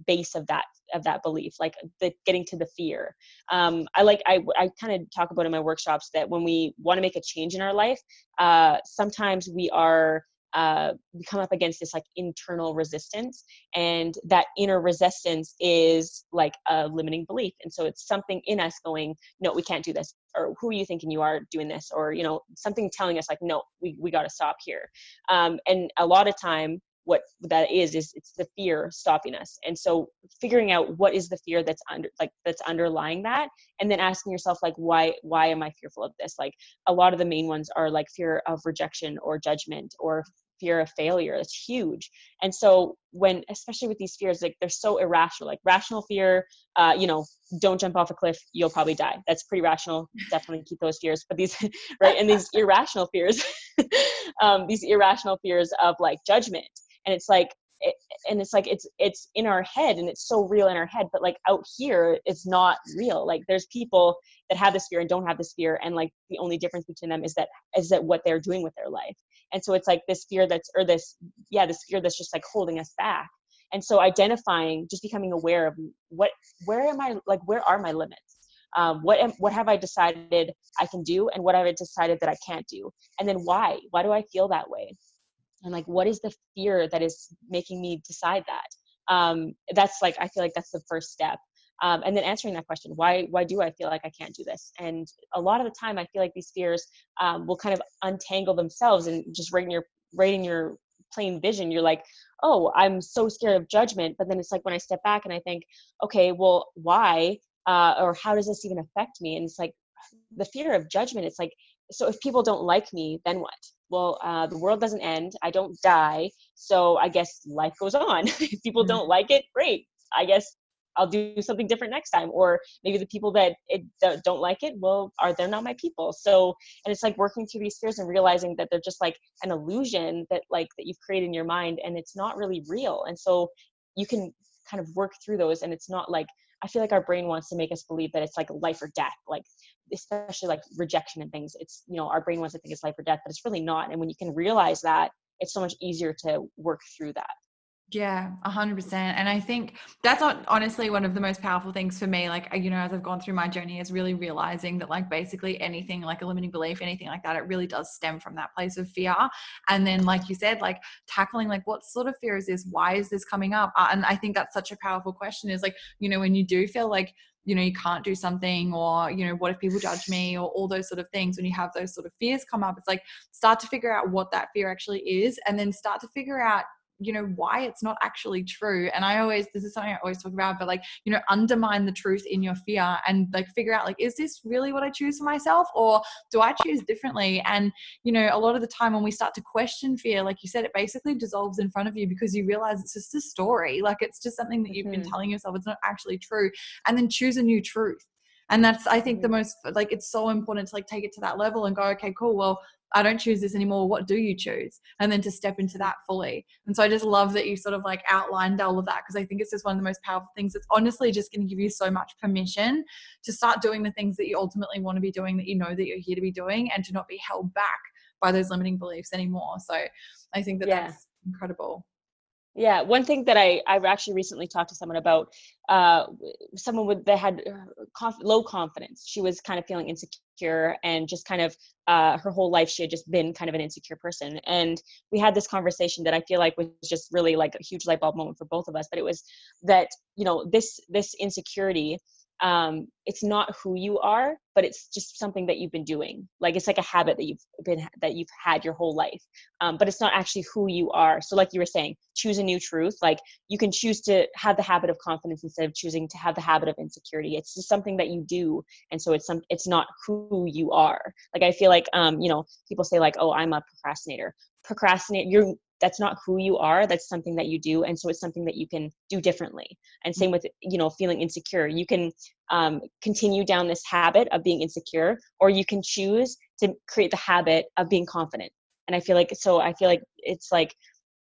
base of that of that belief like the getting to the fear. Um, i like i, I kind of talk about in my workshops that when we want to make a change in our life uh, sometimes we are uh, we come up against this like internal resistance and that inner resistance is like a limiting belief. And so it's something in us going no we can't do this or who are you thinking you are doing this? or you know something telling us like no we, we got to stop here. Um, and a lot of time what that is is it's the fear stopping us. And so figuring out what is the fear that's under like that's underlying that and then asking yourself like why why am i fearful of this? Like a lot of the main ones are like fear of rejection or judgment or fear of failure. That's huge. And so when especially with these fears like they're so irrational. Like rational fear uh, you know don't jump off a cliff you'll probably die. That's pretty rational. Definitely keep those fears. But these right? And these irrational fears um, these irrational fears of like judgment and it's like it, and it's like it's it's in our head and it's so real in our head but like out here it's not real. Like there's people that have this fear and don't have this fear and like the only difference between them is that is that what they're doing with their life. And so it's like this fear that's or this yeah this fear that's just like holding us back. And so identifying just becoming aware of what where am i like where are my limits? Um, what am, what have i decided i can do and what have i decided that i can't do? And then why? Why do i feel that way and like what is the fear that is making me decide that? Um, that's like i feel like that's the first step. Um, and then answering that question why why do i feel like i can't do this? And a lot of the time i feel like these fears um, will kind of untangle themselves and just right in your right in your plain vision. You're like oh i'm so scared of judgment. But then it's like when i step back and i think okay well why uh, or how does this even affect me? And it's like the fear of judgment it's like so if people don't like me then what well uh, the world doesn't end i don't die so i guess life goes on. If people mm-hmm. don't like it great i guess i'll do something different next time. Or maybe the people that it, that don't like it well are they're not my people. So and it's like working through these fears and realizing that they're just like an illusion that like that you've created in your mind and it's not really real. And so you can kind of work through those and it's not like I feel like our brain wants to make us believe that it's like life or death, like especially like rejection and things. It's you know our brain wants to think it's life or death, but it's really not. And when you can realize that, it's so much easier to work through that. Yeah, a hundred percent. And I think that's honestly one of the most powerful things for me. Like, you know, as I've gone through my journey is really realizing that like basically anything like a limiting belief, anything like that, it really does stem from that place of fear. And then, like you said, like tackling like what sort of fear is this? Why is this coming up? Uh, and I think that's such a powerful question is like, you know, when you do feel like you know you can't do something or you know what if people judge me or all those sort of things when you have those sort of fears come up. It's like start to figure out what that fear actually is and then start to figure out you know why it's not actually true and i always this is something i always talk about but like you know undermine the truth in your fear and like figure out like is this really what i choose for myself or do i choose differently and you know a lot of the time when we start to question fear like you said it basically dissolves in front of you because you realize it's just a story like it's just something that you've mm-hmm. been telling yourself it's not actually true and then choose a new truth and that's i think the mm-hmm. most like it's so important to like take it to that level and go okay cool well I don't choose this anymore. What do you choose? And then to step into that fully. And so I just love that you sort of like outlined all of that because I think it's just one of the most powerful things. It's honestly just going to give you so much permission to start doing the things that you ultimately want to be doing that you know that you're here to be doing and to not be held back by those limiting beliefs anymore. So I think that yeah. that's incredible. Yeah, one thing that I I've actually recently talked to someone about, uh, someone with that had uh, conf- low confidence. She was kind of feeling insecure and just kind of uh, her whole life she had just been kind of an insecure person. And we had this conversation that I feel like was just really like a huge light bulb moment for both of us. But it was that you know this this insecurity um, it's not who you are but it's just something that you've been doing. Like it's like a habit that you've been that you've had your whole life um, but it's not actually who you are. So like you were saying choose a new truth. Like you can choose to have the habit of confidence instead of choosing to have the habit of insecurity. It's just something that you do and so it's some it's not who you are. Like i feel like um you know people say like oh i'm a procrastinator. Procrastinate you're that's not who you are that's something that you do and so it's something that you can do differently and same with you know feeling insecure you can um, continue down this habit of being insecure or you can choose to create the habit of being confident and i feel like so i feel like it's like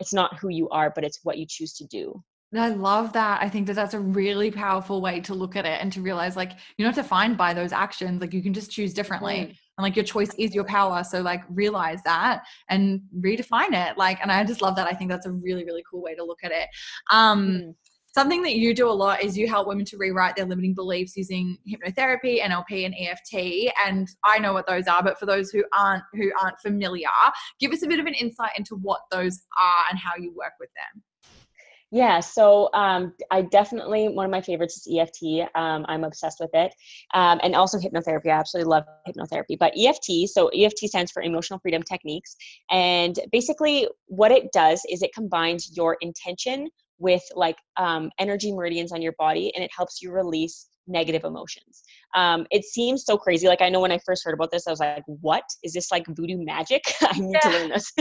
it's not who you are but it's what you choose to do I love that. I think that that's a really powerful way to look at it and to realize like you're not defined by those actions. Like you can just choose differently. And like your choice is your power. So like realize that and redefine it. Like, and I just love that. I think that's a really, really cool way to look at it. Um, mm. Something that you do a lot is you help women to rewrite their limiting beliefs using hypnotherapy, NLP, and EFT. And I know what those are, but for those who aren't who aren't familiar, give us a bit of an insight into what those are and how you work with them. Yeah, so um, I definitely one of my favorites is EFT. Um, I'm obsessed with it, um, and also hypnotherapy. I absolutely love hypnotherapy. But EFT, so EFT stands for Emotional Freedom Techniques, and basically what it does is it combines your intention with like um, energy meridians on your body, and it helps you release negative emotions. Um, it seems so crazy. Like I know when I first heard about this, I was like, "What is this like voodoo magic? I need yeah. to learn this."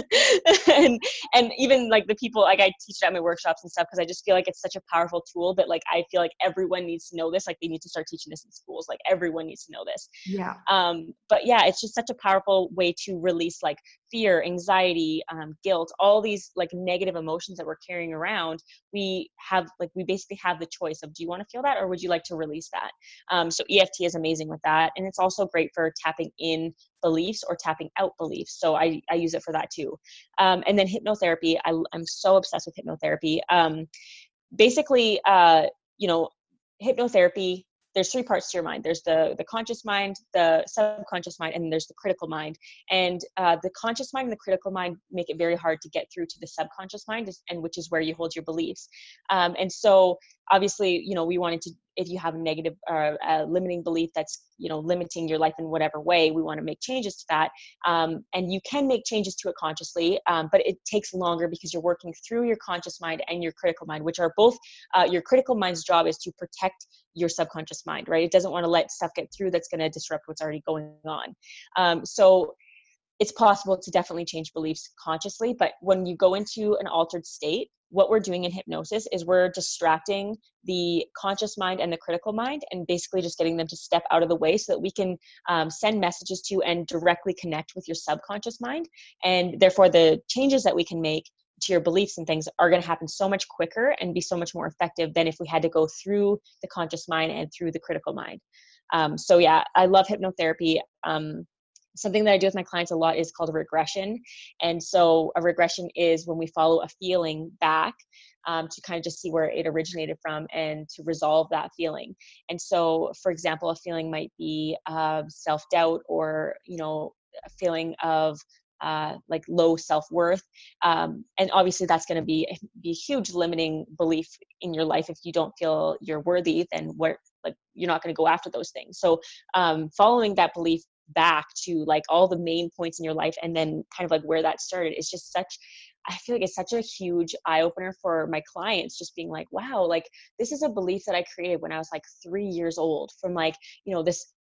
and and even like the people like I teach it at my workshops and stuff because I just feel like it's such a powerful tool that like I feel like everyone needs to know this. Like they need to start teaching this in schools. Like everyone needs to know this. Yeah. Um. But yeah, it's just such a powerful way to release like fear, anxiety, um, guilt, all these like negative emotions that we're carrying around. We have like we basically have the choice of do you want to feel that or would you like to release that. Um, so EFT is amazing with that. And it's also great for tapping in beliefs or tapping out beliefs. So I, I use it for that too. Um, and then hypnotherapy, I, I'm so obsessed with hypnotherapy. Um, basically, uh, you know, hypnotherapy there's three parts to your mind. There's the the conscious mind the subconscious mind and there's the critical mind. And uh, the conscious mind and the critical mind make it very hard to get through to the subconscious mind and which is where you hold your beliefs. Um, and so obviously you know we wanted to if you have a negative or a limiting belief that's you know limiting your life in whatever way we want to make changes to that um, and you can make changes to it consciously um, but it takes longer because you're working through your conscious mind and your critical mind which are both uh, your critical mind's job is to protect your subconscious mind right? It doesn't want to let stuff get through that's going to disrupt what's already going on. Um, so it's possible to definitely change beliefs consciously but when you go into an altered state what we're doing in hypnosis is we're distracting the conscious mind and the critical mind and basically just getting them to step out of the way so that we can um, send messages to and directly connect with your subconscious mind. And therefore the changes that we can make to your beliefs and things are going to happen so much quicker and be so much more effective than if we had to go through the conscious mind and through the critical mind. Um, so yeah i love hypnotherapy. Um, something that I do with my clients a lot is called a regression. And so a regression is when we follow a feeling back um, to kind of just see where it originated from and to resolve that feeling. And so, for example, a feeling might be uh, self doubt or, you know, a feeling of uh, like low self worth, um, and obviously that's going to be be a huge limiting belief in your life. If you don't feel you're worthy, then what like you're not going to go after those things. So um, following that belief back to like all the main points in your life and then kind of like where that started it's just such I feel like it's such a huge eye opener for my clients, just being like, wow, like this is a belief that I created when I was like three years old from like, you know, this,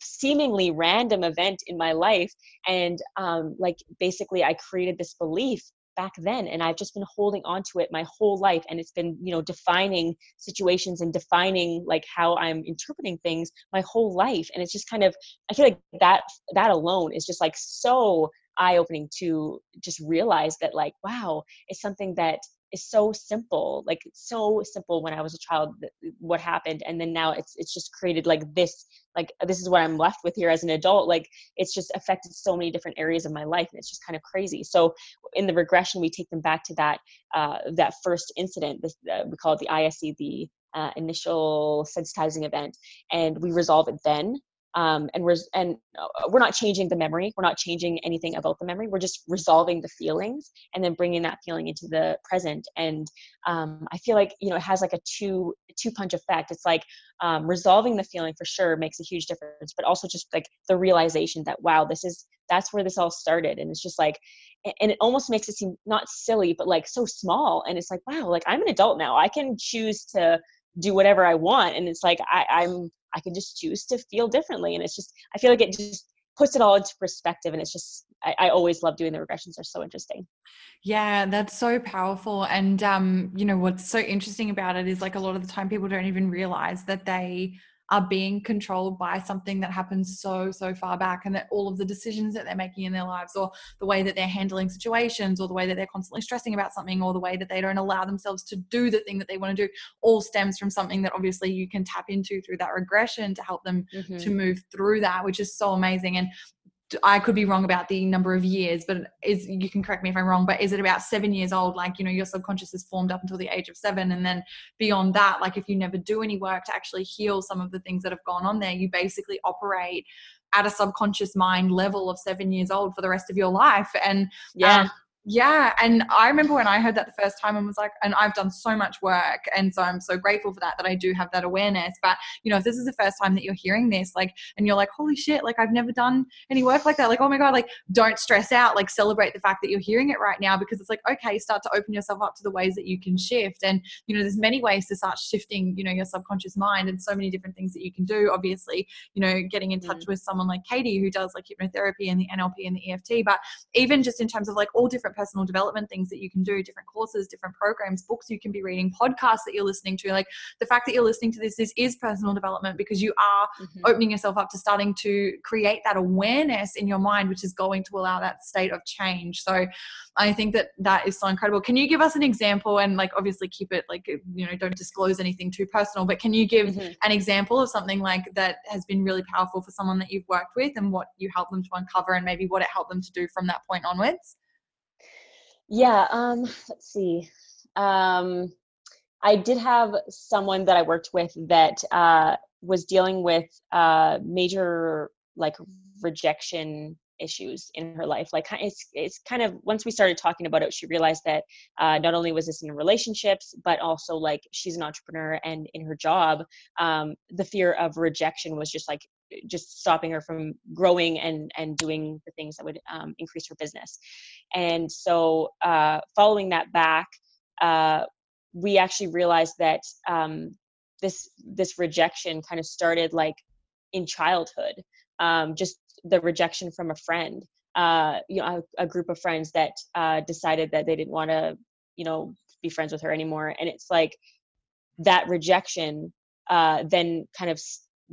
seemingly random event in my life. And um, like basically, I created this belief back then and i've just been holding on to it my whole life and it's been you know defining situations and defining like how i'm interpreting things my whole life and it's just kind of i feel like that that alone is just like so eye opening to just realize that like wow it's something that is so simple like so simple when i was a child what happened and then now it's it's just created like this like this is what i'm left with here as an adult like it's just affected so many different areas of my life and it's just kind of crazy. So in the regression we take them back to that uh, that first incident this uh, we call it the ISE the uh, initial sensitizing event and we resolve it then um, and we're and uh, we're not changing the memory we're not changing anything about the memory we're just resolving the feelings and then bringing that feeling into the present. And um, i feel like you know it has like a two two punch effect. It's like um, resolving the feeling for sure makes a huge difference but also just like the realization that wow this is that's where this all started. And it's just like and it almost makes it seem not silly but like so small. And it's like wow like i'm an adult now. I can choose to do whatever i want and it's like I, i'm I can just choose to feel differently. And it's just, I feel like it just puts it all into perspective. And it's just, I, I always love doing the regressions. They're so interesting. Yeah, that's so powerful. And, um, you know, what's so interesting about it is like a lot of the time people don't even realize that they are being controlled by something that happens so so far back and that all of the decisions that they're making in their lives or the way that they're handling situations or the way that they're constantly stressing about something or the way that they don't allow themselves to do the thing that they want to do all stems from something that obviously you can tap into through that regression to help them mm-hmm. to move through that which is so amazing and I could be wrong about the number of years, but is you can correct me if I'm wrong, but is it about seven years old? Like, you know, your subconscious is formed up until the age of seven. And then beyond that, like if you never do any work to actually heal some of the things that have gone on there, you basically operate at a subconscious mind level of seven years old for the rest of your life. And yeah. Um, yeah. And I remember when I heard that the first time and was like, and I've done so much work. And so I'm so grateful for that, that I do have that awareness. But, you know, if this is the first time that you're hearing this, like, and you're like, holy shit, like I've never done any work like that. Like, oh my God, like don't stress out, like celebrate the fact that you're hearing it right now because it's like, okay, start to open yourself up to the ways that you can shift. And, you know, there's many ways to start shifting, you know, your subconscious mind and so many different things that you can do. Obviously, you know, getting in touch mm. with someone like Katie who does like hypnotherapy and the NLP and the EFT, but even just in terms of like all different personal development things that you can do, different courses, different programs, books you can be reading, podcasts that you're listening to. Like the fact that you're listening to this, this is personal development because you are mm-hmm. opening yourself up to starting to create that awareness in your mind, which is going to allow that state of change. So I think that that is so incredible. Can you give us an example and like obviously keep it like, you know, don't disclose anything too personal, but can you give mm-hmm. an example of something like that has been really powerful for someone that you've worked with and what you help them to uncover and maybe what it helped them to do from that point onwards? Yeah, um, let's see. Um, I did have someone that I worked with that uh, was dealing with uh, major like rejection issues in her life like it's it's kind of once we started talking about it she realized that uh, not only was this in relationships but also like she's an entrepreneur and in her job um, the fear of rejection was just like just stopping her from growing and and doing the things that would um, increase her business. And so uh, following that back uh, we actually realized that um, this this rejection kind of started like in childhood um, just the rejection from a friend uh, you know a, a, group of friends that uh, decided that they didn't want to you know be friends with her anymore. And it's like that rejection uh, then kind of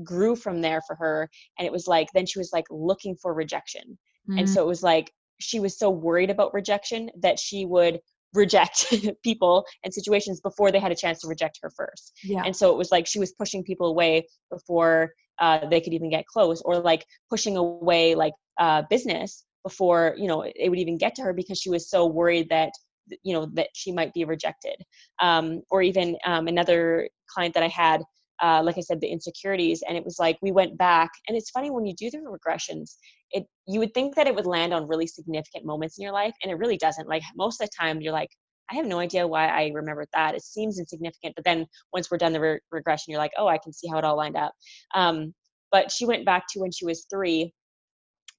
grew from there for her and it was like then she was like looking for rejection mm-hmm. and so it was like she was so worried about rejection that she would reject people and situations before they had a chance to reject her first yeah. and so it was like she was pushing people away before uh, they could even get close or like pushing away like uh, business before you know it would even get to her because she was so worried that you know that she might be rejected um, or even um, another client that i had uh, like I said, the insecurities. And it was like we went back, and it's funny when you do the regressions, it you would think that it would land on really significant moments in your life, and it really doesn't. Like most of the time, you're like, I have no idea why I remembered that. It seems insignificant, but then once we're done the re- regression, you're like, oh, I can see how it all lined up. Um, but she went back to when she was three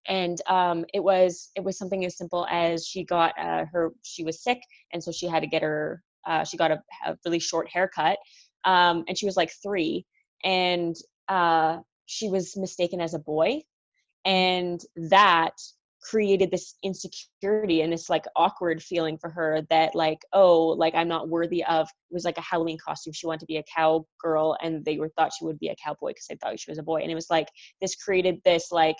and um, it was it was something as simple as she got uh, her she was sick and so she had to get her uh, she got a, a, really short haircut um, and she was like three, and uh, she was mistaken as a boy, and that created this insecurity and this like awkward feeling for her that like oh like i'm not worthy of it was like a halloween costume. She wanted to be a cowgirl and they were thought she would be a cowboy because they thought she was a boy. And it was like this created this like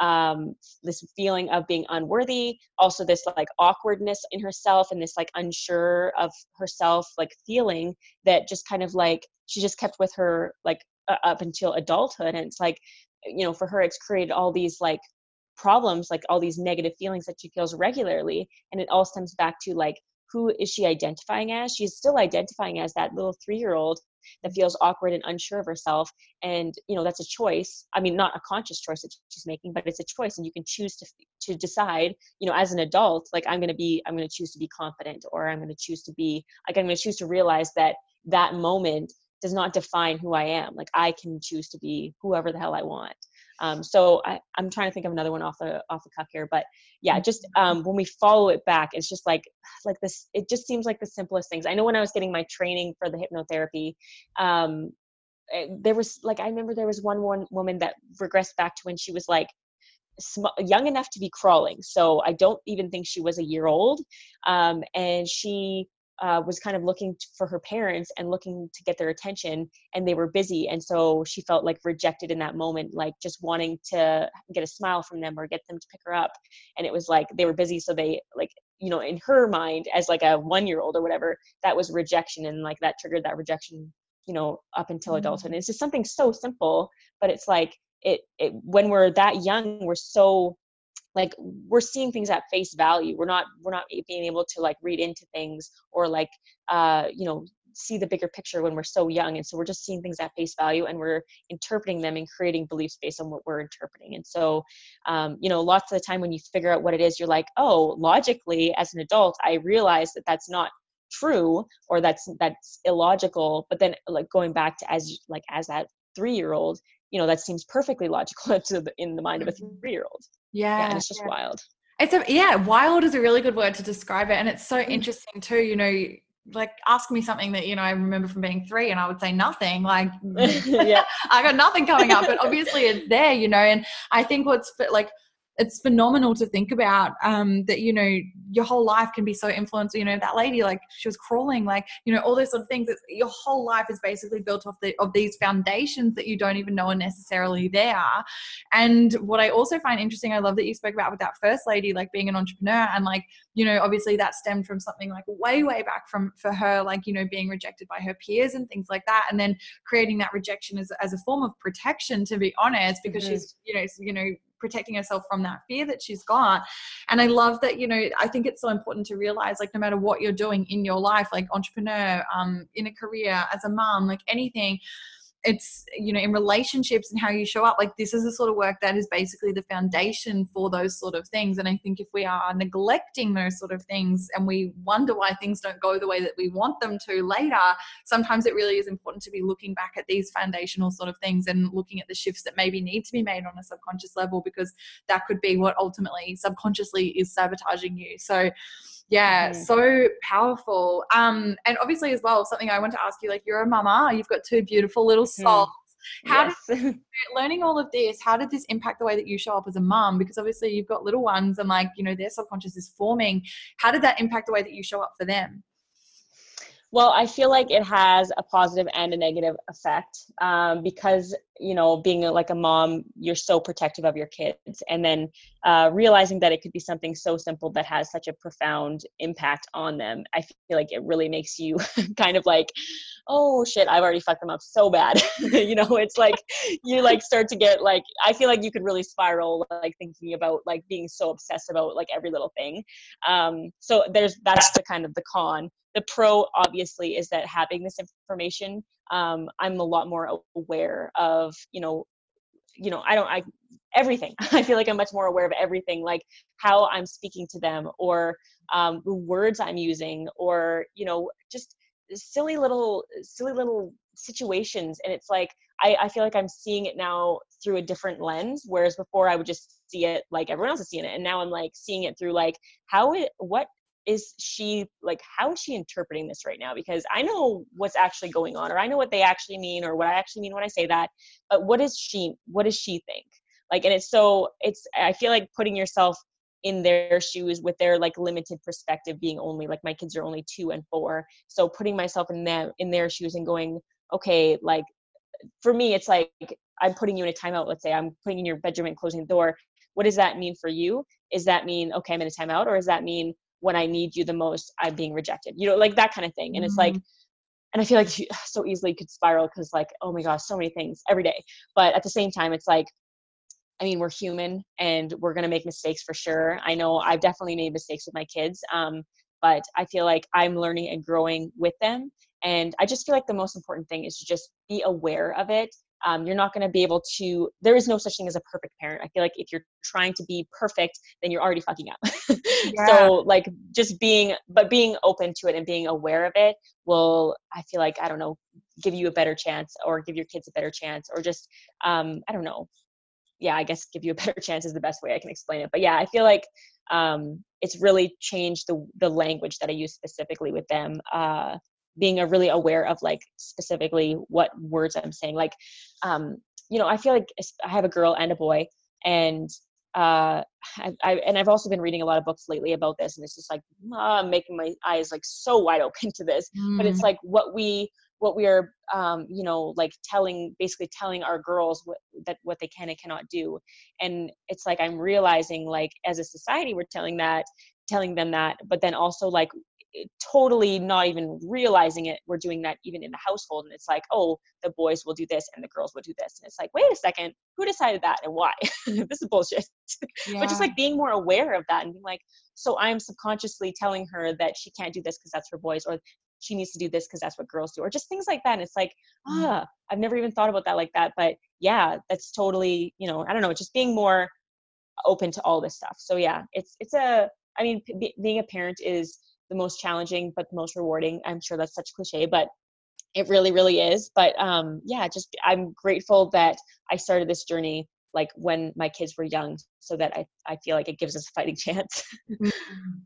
um, this feeling of being unworthy also this like awkwardness in herself and this like unsure of herself like feeling that just kind of like she just kept with her like uh, up until adulthood. And it's like you know for her it's created all these like problems like all these negative feelings that she feels regularly. And it all stems back to like who is she identifying as? She's still identifying as that little three year old that feels awkward and unsure of herself and you know that's a choice. I mean not a conscious choice that she's making but it's a choice and you can choose to to decide you know as an adult like i'm going to be i'm going to choose to be confident or i'm going to choose to be like i'm going to choose to realize that that moment does not define who i am. Like i can choose to be whoever the hell i want um, so I, am trying to think of another one off the off the cuff here, but yeah, just um, when we follow it back, it's just like like this. It just seems like the simplest things. I know when I was getting my training for the hypnotherapy, um, it, eh, there was like I remember there was one one woman that regressed back to when she was like sm- young enough to be crawling. So I don't even think she was a year old, um, and she uh, was kind of looking for her parents and looking to get their attention and they were busy and so she felt like rejected in that moment like just wanting to get a smile from them or get them to pick her up and it was like they were busy so they like you know in her mind as like a one year old or whatever that was rejection and like that triggered that rejection you know up until mm-hmm. adulthood and it's just something so simple but it's like it, it when we're that young we're so like we're seeing things at face value. We're not we're not being able to like read into things or like uh you know see the bigger picture when we're so young and so we're just seeing things at face value and we're interpreting them and creating beliefs based on what we're interpreting. And so um, you know lots of the time when you figure out what it is you're like oh logically as an adult i realize that that's not true or that's that's illogical. But then like going back to as like as that three year old you know that seems perfectly logical to the, in the mind of a mm-hmm. three year old yeah, yeah and it's just yeah. wild it's a yeah wild is a really good word to describe it and it's so mm. interesting too you know like ask me something that you know I remember from being three and I would say nothing like yeah I got nothing coming up but obviously it's there you know and I think what's like it's phenomenal to think about um, that you know your whole life can be so influenced you know that lady like she was crawling like you know all those sort of things. It's, your whole life is basically built off the of these foundations that you don't even know are necessarily there. And what i also find interesting i love that you spoke about with that first lady like being an entrepreneur and like you know obviously that stemmed from something like way way back from for her like you know being rejected by her peers and things like that. And then creating that rejection as, as a form of protection to be honest because mm-hmm. she's you know you know protecting herself from that fear that she's got. And i love that you know i think it's so important to realize like no matter what you're doing in your life like entrepreneur um in a career as a mom like anything it's you know in relationships and how you show up like this is the sort of work that is basically the foundation for those sort of things. And i think if we are neglecting those sort of things and we wonder why things don't go the way that we want them to later sometimes it really is important to be looking back at these foundational sort of things and looking at the shifts that maybe need to be made on a subconscious level because that could be what ultimately subconsciously is sabotaging you. So yeah mm-hmm. so powerful um and obviously as well something i want to ask you like you're a mama you've got two beautiful little mm-hmm. souls mm. how yes. did learning all of this how did this impact the way that you show up as a mom because obviously you've got little ones and like you know their subconscious is forming how did that impact the way that you show up for them well, I feel like it has a positive and a negative effect um, because, you know, being like a mom, you're so protective of your kids. And then uh, realizing that it could be something so simple that has such a profound impact on them, I feel like it really makes you kind of like, oh shit, I've already fucked them up so bad. you know, it's like you like start to get like, I feel like you could really spiral like thinking about like being so obsessed about like every little thing. Um, so there's, that's the kind of the con the pro obviously is that having this information um, i'm a lot more aware of you know you know i don't i everything. I feel like i'm much more aware of everything like how i'm speaking to them or um, the words i'm using or you know just silly little silly little situations and it's like I, I feel like i'm seeing it now through a different lens whereas before i would just see it like everyone else is seeing it and now i'm like seeing it through like how it what is she like how is she interpreting this right now? Because i know what's actually going on or i know what they actually mean or what i actually mean when i say that but what is she what does she think? Like and it's so it's i feel like putting yourself in their shoes with their like limited perspective being only like my kids are only two and four so putting myself in them in their shoes and going okay like for me it's like i'm putting you in a timeout let's say i'm putting in your bedroom and closing the door. What does that mean for you? Is that mean okay i'm in a timeout or does that mean when i need you the most i'm being rejected you know like that kind of thing and mm-hmm. it's like mm-hmm. and i feel like you so easily could spiral because like oh my gosh so many things every day but at the same time it's like I mean, we're human and we're going to make mistakes for sure. I know I've definitely made mistakes with my kids, um, but I feel like I'm learning and growing with them. And I just feel like the most important thing is to just be aware of it. Um, you're not going to be able to, there is no such thing as a perfect parent. I feel like if you're trying to be perfect, then you're already fucking up. yeah. So, like, just being, but being open to it and being aware of it will, I feel like, I don't know, give you a better chance or give your kids a better chance or just, um, I don't know, yeah, I guess give you a better chance is the best way I can explain it. But yeah, I feel like um, it's really changed the the language that I use specifically with them. Uh, being a really aware of like specifically what words I'm saying. Like, um, you know, I feel like I have a girl and a boy, and uh, I, I and I've also been reading a lot of books lately about this, and it's just like uh, making my eyes like so wide open to this. Mm. But it's mm. like what we what we are um, you know like telling basically telling our girls what, that what they can and cannot do and it's like i'm realizing like as a society we're telling that telling them that but then also like totally not even realizing it we're doing that even in the household and it's like oh the boys will do this and the girls will do this and it's like wait a second who decided that and why this is bullshit yeah. but just like being more aware of that and being like so i'm subconsciously telling her that she can't do this because that's for boys or she needs to do this because that's what girls do or just things like that and it's like mm. ah i've never even thought about that like that but yeah that's totally you know i don't know just being more open to all this stuff so yeah it's it's a i mean b- being a parent is the most challenging but the most rewarding. I'm sure that's such cliche but it really really is. But um yeah just i'm grateful that i started this journey like when my kids were young so that I, I feel like it gives us a fighting chance. Mm,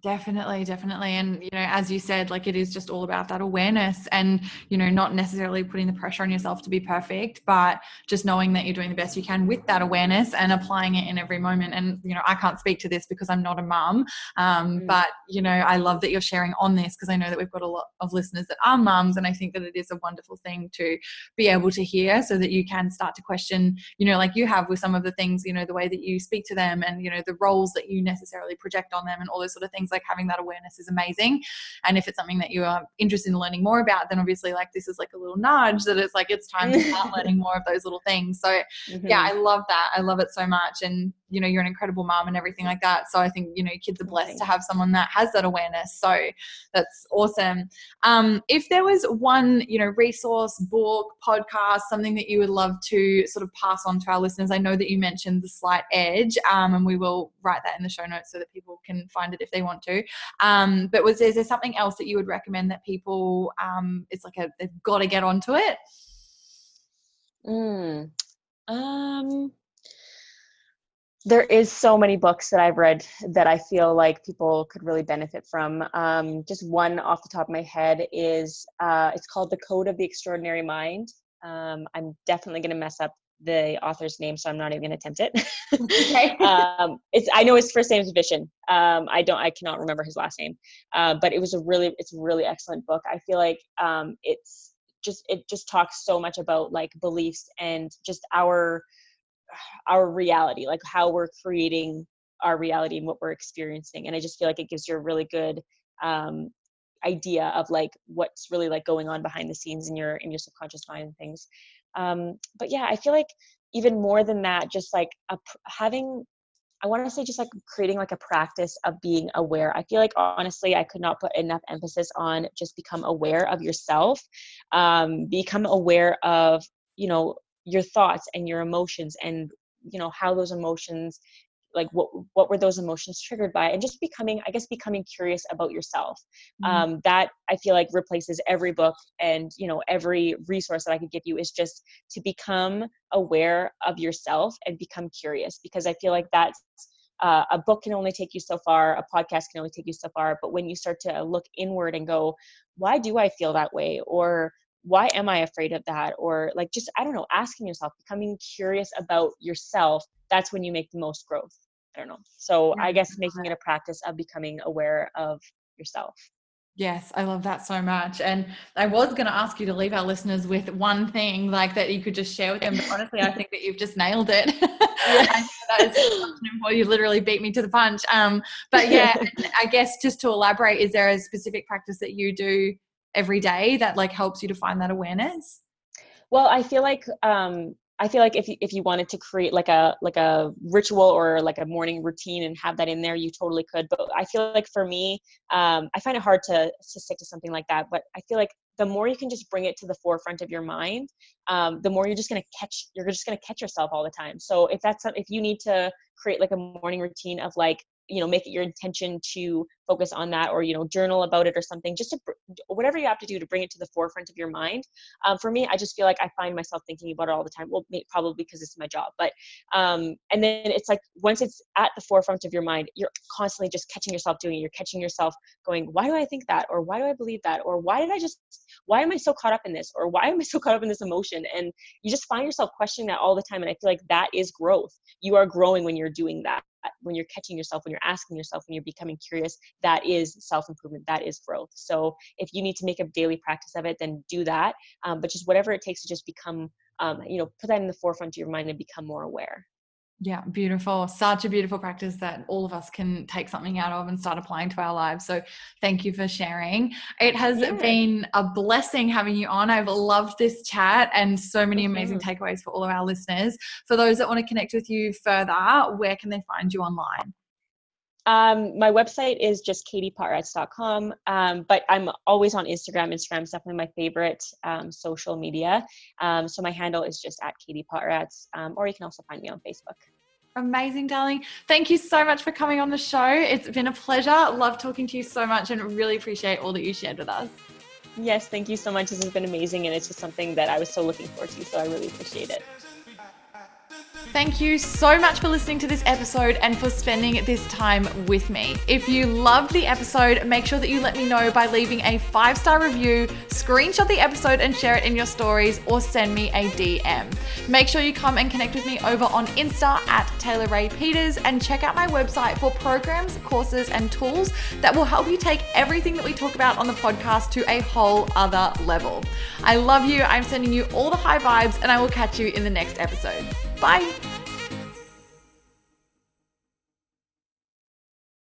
definitely, definitely. And, you know, as you said, like it is just all about that awareness and, you know, not necessarily putting the pressure on yourself to be perfect, but just knowing that you're doing the best you can with that awareness and applying it in every moment. And, you know, I can't speak to this because I'm not a mum, um, mm. but, you know, I love that you're sharing on this because I know that we've got a lot of listeners that are mums. And I think that it is a wonderful thing to be able to hear so that you can start to question, you know, like you have with some of the things, you know, the way that you speak to them them and you know the roles that you necessarily project on them and all those sort of things like having that awareness is amazing. And if it's something that you are interested in learning more about then obviously like this is like a little nudge that it's like it's time to start learning more of those little things. So mm-hmm. yeah i love that. I love it so much. And you know you're an incredible mom and everything like that. So i think you know kids are blessed to have someone that has that awareness. So that's awesome. Um, if there was one you know resource book podcast something that you would love to sort of pass on to our listeners i know that you mentioned the slight edge um, and we will write that in the show notes so that people can find it if they want to. Um, but was is there something else that you would recommend that people um, it's like a they've got to get onto it? Mm. um there is so many books that I've read that I feel like people could really benefit from. Um, just one off the top of my head is uh, it's called The Code of the Extraordinary Mind. Um, I'm definitely going to mess up the author's name, so I'm not even going to attempt it. okay. um, it's I know his first name is Vishen. Um, I don't I cannot remember his last name, uh, but it was a really it's a really excellent book. I feel like um, it's just it just talks so much about like beliefs and just our our reality, like how we're creating our reality and what we're experiencing. And I just feel like it gives you a really good um, idea of like what's really like going on behind the scenes in your in your subconscious mind and things. Um, but yeah, I feel like even more than that, just like a, having I want to say just like creating like a practice of being aware. I feel like honestly, I could not put enough emphasis on just become aware of yourself, um, become aware of you know your thoughts and your emotions and you know how those emotions like what what were those emotions triggered by and just becoming i guess becoming curious about yourself mm-hmm. um, that i feel like replaces every book and you know every resource that i could give you is just to become aware of yourself and become curious because i feel like that's uh, a book can only take you so far a podcast can only take you so far but when you start to look inward and go why do i feel that way or why am i afraid of that or like just i don't know asking yourself becoming curious about yourself that's when you make the most growth I don't know. So I guess making it a practice of becoming aware of yourself. Yes, I love that so much. And I was going to ask you to leave our listeners with one thing like that you could just share with them. But honestly, I think that you've just nailed it. Yeah. that is you literally beat me to the punch. Um, but yeah, I guess just to elaborate, is there a specific practice that you do every day that like helps you to find that awareness? Well, I feel like um, I feel like if you, if you wanted to create like a like a ritual or like a morning routine and have that in there, you totally could. But I feel like for me, um, I find it hard to to stick to something like that. But I feel like the more you can just bring it to the forefront of your mind, um, the more you're just gonna catch you're just gonna catch yourself all the time. So if that's if you need to create like a morning routine of like you know make it your intention to focus on that or you know journal about it or something just to whatever you have to do to bring it to the forefront of your mind. Um, for me i just feel like i find myself thinking about it all the time well probably because it's my job but um, and then it's like once it's at the forefront of your mind you're constantly just catching yourself doing it. You're catching yourself going why do i think that? Or why do i believe that? Or why did i just why am i so caught up in this? Or why am i so caught up in this emotion? And you just find yourself questioning that all the time and i feel like that is growth. You are growing when you're doing that when you're catching yourself when you're asking yourself when you're becoming curious that is self improvement that is growth so if you need to make a daily practice of it then do that um, but just whatever it takes to just become um, you know put that in the forefront of your mind and become more aware yeah, beautiful. Such a beautiful practice that all of us can take something out of and start applying to our lives. So, thank you for sharing. It has yeah. been a blessing having you on. I've loved this chat and so many amazing mm-hmm. takeaways for all of our listeners. For those that want to connect with you further, where can they find you online? Um, my website is just katiepottratz.com, um, but I'm always on Instagram. Instagram is definitely my favorite um, social media. Um, so my handle is just at Katie Pottratz, um, or you can also find me on Facebook. Amazing, darling. Thank you so much for coming on the show. It's been a pleasure. Love talking to you so much and really appreciate all that you shared with us. Yes, thank you so much. This has been amazing, and it's just something that I was so looking forward to. So I really appreciate it. Thank you so much for listening to this episode and for spending this time with me. If you loved the episode, make sure that you let me know by leaving a five star review, screenshot the episode and share it in your stories, or send me a DM. Make sure you come and connect with me over on Insta at Taylor Ray Peters and check out my website for programs, courses, and tools that will help you take everything that we talk about on the podcast to a whole other level. I love you. I'm sending you all the high vibes, and I will catch you in the next episode. Bye.